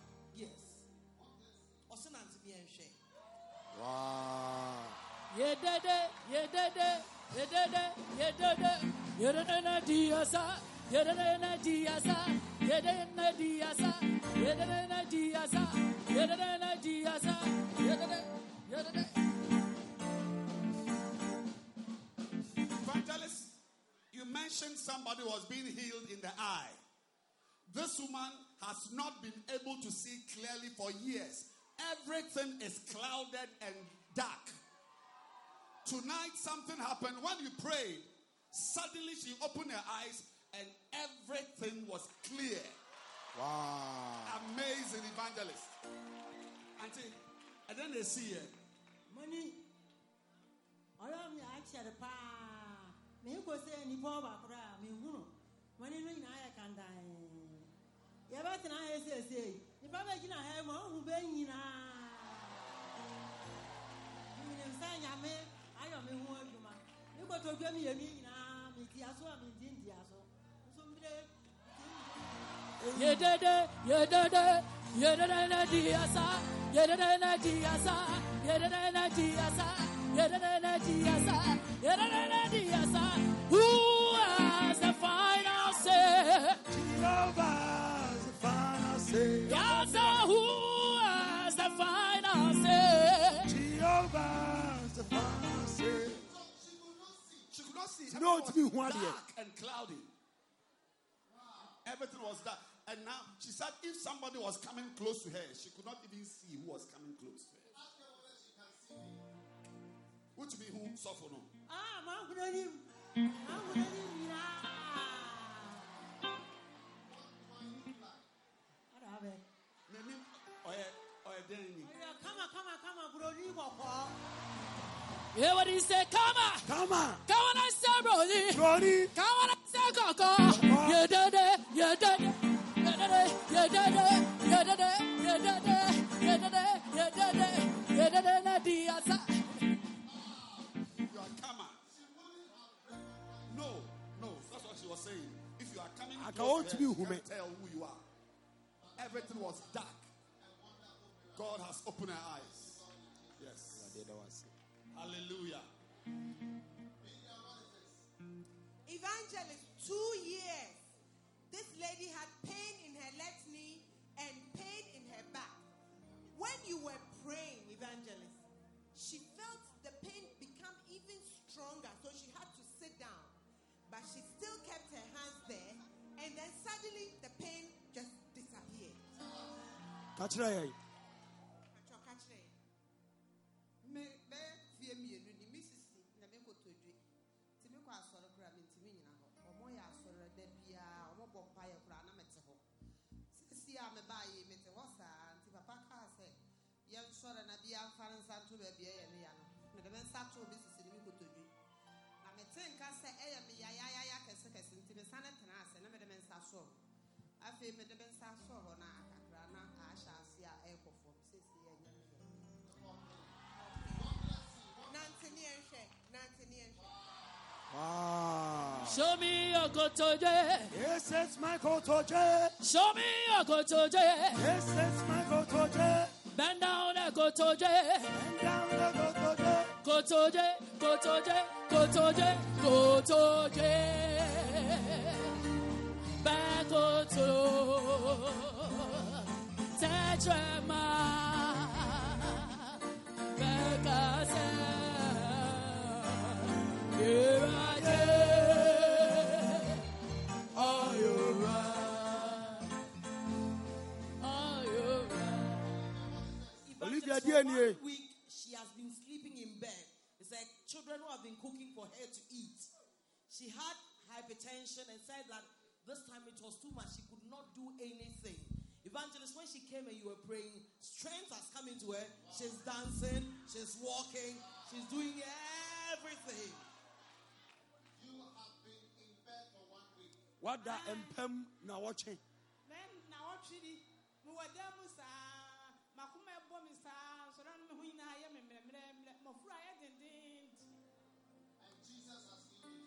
Yes. Osin anti me and share. Wow. Yedede, yedede, yedede, yedede, yedede na diasa, yedede na diasa, yedede na diasa, yedede na diasa, yedede na diasa, yedede, yedede. Evangelist, you mentioned somebody was being healed in the eye. This woman has not been able to see clearly for years. Everything is clouded and dark. Tonight, something happened. When you prayed, suddenly she opened her eyes and everything was clear. Wow. Amazing evangelist. Auntie, and then they see her. Money. ọ̀rọ̀ mi àkyẹ̀rẹ̀ paa mi kò sẹ́ nípa ọba kura mi hunu wọn nínú nyinaa yẹ kandan yẹ bẹ tẹ̀lé ayé sèse nípa nipa bɛgyina ha mu ɔhu bɛ nyinaa sɛ nyame ayɔ ho adwuma nyinaa a nso Yedede, yedede, yedede na yedede na yedede na yedede na yedede na. Who has the final say? Over say. Yes, sir, who has the final say? Jehovah's the final say. She could not see. No, Everything it's me was who had it. dark and cloudy. Everything was dark. And now she said if somebody was coming close to her, she could not even see who was coming close to her. Which be who suffer no? ah maa hun anim maa hun anim kama kama buroni kọ̀kọ́. Hear what he said? Come on, Come on. come on, I say, Brody. Brody. Come on, I say, Coco. Yedede, yedede, yedede, yedede, yedede, yedede, yedede, yedede, yedede na diasa. you are coming. No, no, that's what she was saying. If you are coming I close can't to be her, you who can't me- tell who you are. Everything was dark. God has opened her eyes. Hallelujah. Evangelist, two years. This lady had pain in her left knee and pain in her back. When you were praying, evangelist, she felt the pain become even stronger, so she had to sit down. But she still kept her hands there, and then suddenly the pain just disappeared. Catch it yɛnsɔre na bia mfa ne nsa nto baabi a ɛyɛ ne ya no. Mede me nsa too me sisi ne me nkotodwe. Na mete nka sɛ ɛyɛ me yayayaya kɛsekɛse nti me nsa tena ase na mede me nsa sɔɔ. Afei mede me nsa sɔɔ hɔ na akakra na ahyɛ ase a ɛrekɔ fam. Sisi ɛnyɛ me yɛ. Nante ne yɛnhwɛ, nante. Wow. Ah. Show me your gotoje. Yes, it's my Kotoje. Show me your gotoje. Yes, it's my Kotoje. Bendaune kotoje. Kotoje, kotoje, kotoje, kotoje. Bekoto. Tetrema. Bekase. Here I. right? Olivia Evangelist, for one week she has been sleeping in bed. It's like children who have been cooking for her to eat. She had hypertension and said that this time it was too much. She could not do anything. Evangelist, when she came and you were praying, strength has come into her. She's dancing, she's walking, she's doing everything. You have been in bed for one week. What that empem na watching. Men na ɔtwe di mewɔ dan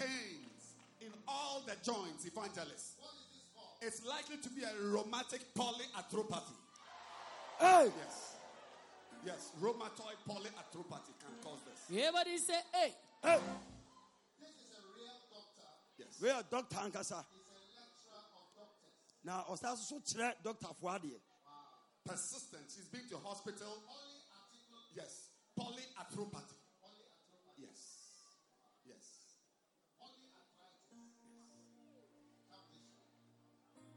pains in all the joints, evangelists. it's likely to be a rheumatic polyarthropathy. Hey. Yes. Yes, rheumatoid polyarthropathy can cause this. Everybody say, hey. Hey. This is a real doctor. Yes. We are doctor ankasa. Na ɔsan so kyerɛ doctor fo adeɛ. Persistence. He's been to hospital. Yes. Polyarthropathy.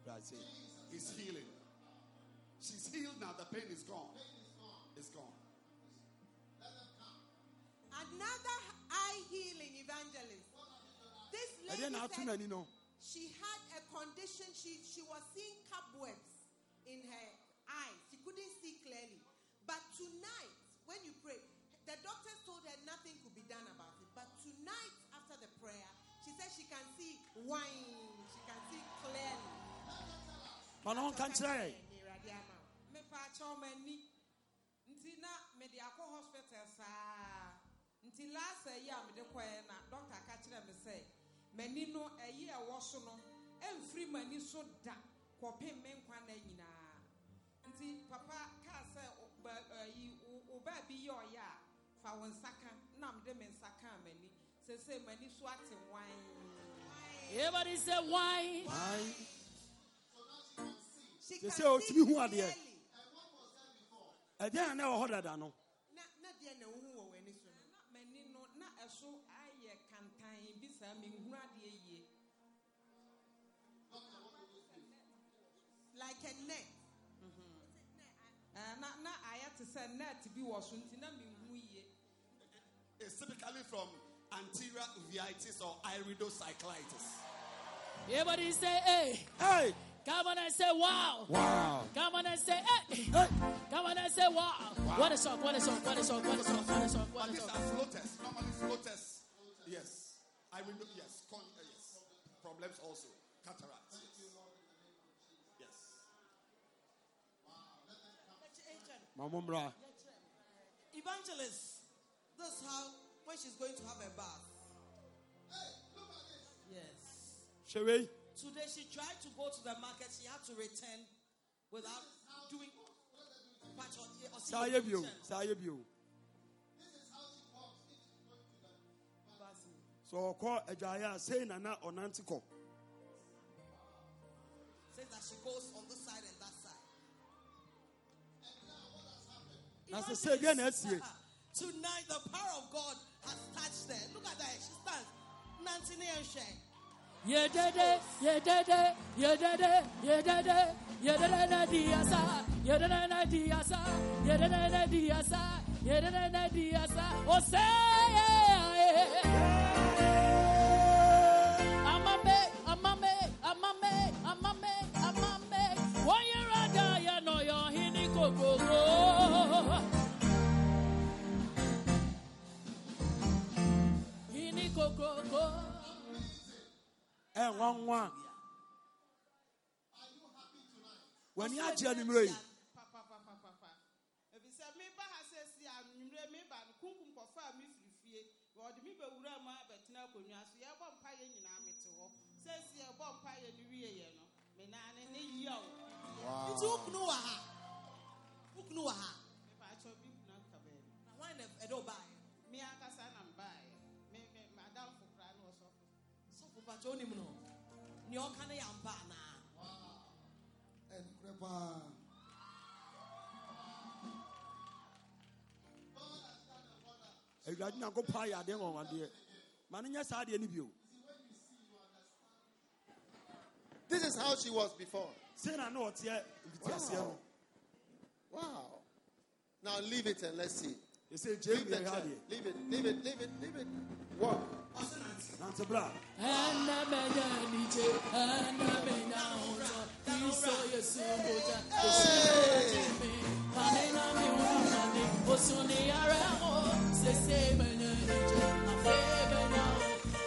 That's it. He's healing. She's healed now. The pain is gone. It's gone. Another eye healing evangelist. This Ɛdeɛ na ato lady said she had a condition. She she was seeing cobwebs in her eyes. She couldn't see clearly. But tonight, when you pray, the doctors told her nothing could be done about it. But tonight, after the prayer, she said she can see wine. She can see clearly. Ma na ɔnka nkyerɛ yɛn. mepaakyɛ ɔma ani nti na mede akɔ hospital saa nti last ayi a mede kɔɛ na dɔkta ka kyerɛ me sɛ m'ani no ayi a ɛwɔ so no ɛmfiri m'ani so da kɔpem me nkwa na nyinaa nti papa kaa sɛ wo- wo baabi yɛ ɔyɛ a fa wo nsa ka na mede me nsa kaa m'ani sɛsɛ m'ani so ate wan Everybody say, why? Ayi. She They can say, "Oh, see timi hu adeɛ." clearly. Ɛdeɛ na na ɛwɔ hɔ dada no. na na deɛ na wohu wɔ w'ani so no na m'ani no na ɛso ayɛ kantan bi saa menhunu adeɛ yie like a net Eh, na na ayɛ te sɛ net bi wɔ so nti na menhu yie It's typically from anterior uveitis or iridocyclitis. Everybody say, hey. Hey. Come on and say, wow. Wow. Come on and say, hey. Hey. Come on and say, wow. What a shock, what a shock, what a shock, what a shock, what a shock, what But these are floaters. Normally floaters. Yes. Irido, yes. Con, uh, yes. Problems also. Cataracts. Yes. Yes. Ma mo mmra. Evangelist, this is how when she's going to have a bath. Hey, look at this. Yes. Hwɛ wei. Today she tried to go to the market. She had to return without doing. Patch on- yeah, or see Saa the yɛ bio. return. Saa yɛ bio. So ɔkɔ adwaeɛ a sei na na ɔnante kɔ. Says that she goes on this side and that side. Na sɛ sei deɛ na asie. Tonight, the power of God has touched her. Look at that. She stands. Nancy Neoshe. Yeah, dede, yeah, dede, yeah, dede, yeah, dede, yeah, dede, na diasa, yeah, dede, na diasa, yeah, dede, na diasa, yeah, dede, na diasa. Oh, say, amame, amame, amame, amame, amame. One year ada, ya no, yo, hini kokoro. Hini kokoro. Ɛnwa nwa. W'ani agye animire yi. papapapapa ebisɛ meba ha sɛ si anwummerɛ meba no kunkum kɔfa me firi fie wɔde me bɛwura mu abɛtena akonnwa so yɛbɔ mpayɛ nyinaa mete hɔ sɛ si yɛbɔ mpayɛ no wieɛ no menaa ne ne yia o Nti wokunu wɔ ha. Wokunu wɔ ha. Sɔfo onim no. Nea ɔka no yɛ ampa anaa? Ɛnokorɛ paa. Awurade Nyankopɔn ayɛ adeɛ nwanwadeɛ. Ma no nyɛ saa adeɛ no bio. This is how she was before. Sei na na ɔteɛ mfitiaseɛ no. Wow. Now leave it and let's see. Ɛsɛ gye Leave the wie ha chair. adeɛ. Leave it, leave it, leave it, leave it. Walk. Nante bra.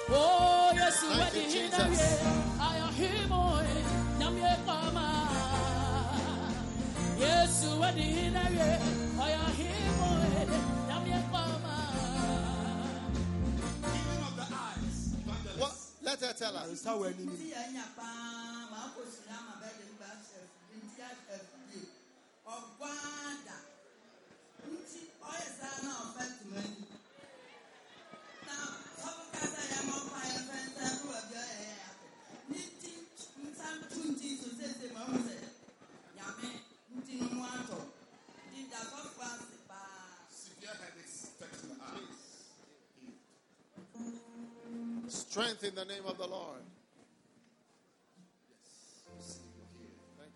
Oh, yes, Thank you, what Jesus. I am him, oh, Namye Kama. Yes, what I am him, Let her tell us. Nti yɛ nya paa maa ko sini ama. Strength in the name of the Lord.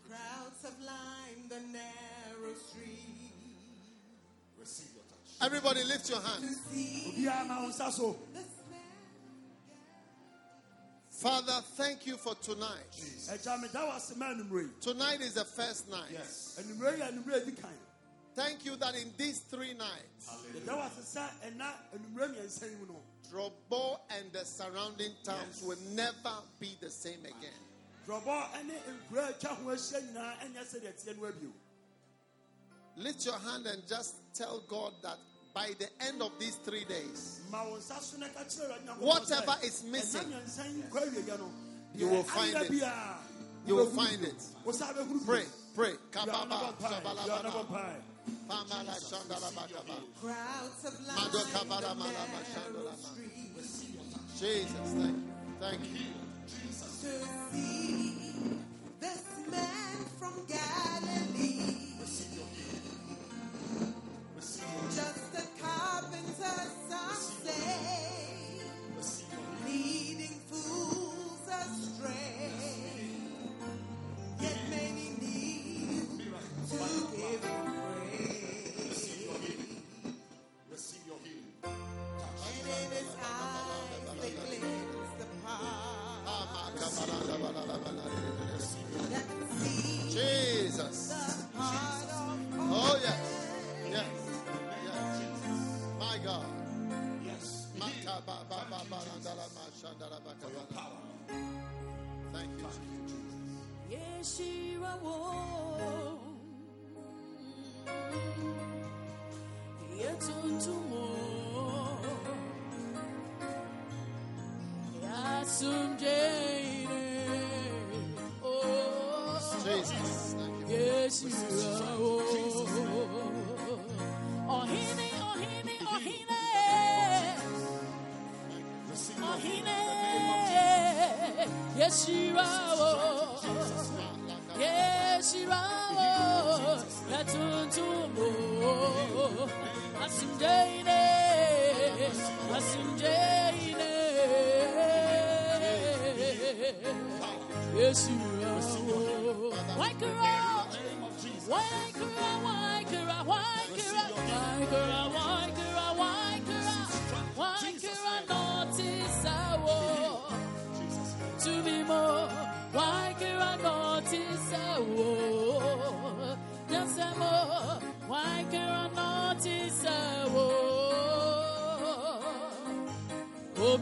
Crowds have lined the narrow street. Receive your touch. Everybody lift your hands. Father, thank you for tonight. Tonight is the first night. Yes. Thank you that in these three nights, Drobo and the surrounding towns will never be the same again. Lift your hand and just tell God that by the end of these three days, whatever is missing, you will find it. You will find it. Pray, pray. Crowds of. Jesus, thank you. Thank you. To see this man from Galilee. Just a carpenter's son. Yes, power. Thank you, Thank you Jesus. Yeshua Yetuntumo. Oh Yes, you are. Yes, you are. That's unto Asim Jane. Asim Jane. Yes, you are. Why Kara? Why Kara? Why Kara? Why Kara? Why Kara? Why notice a war. Why Can I notice a war? Oh,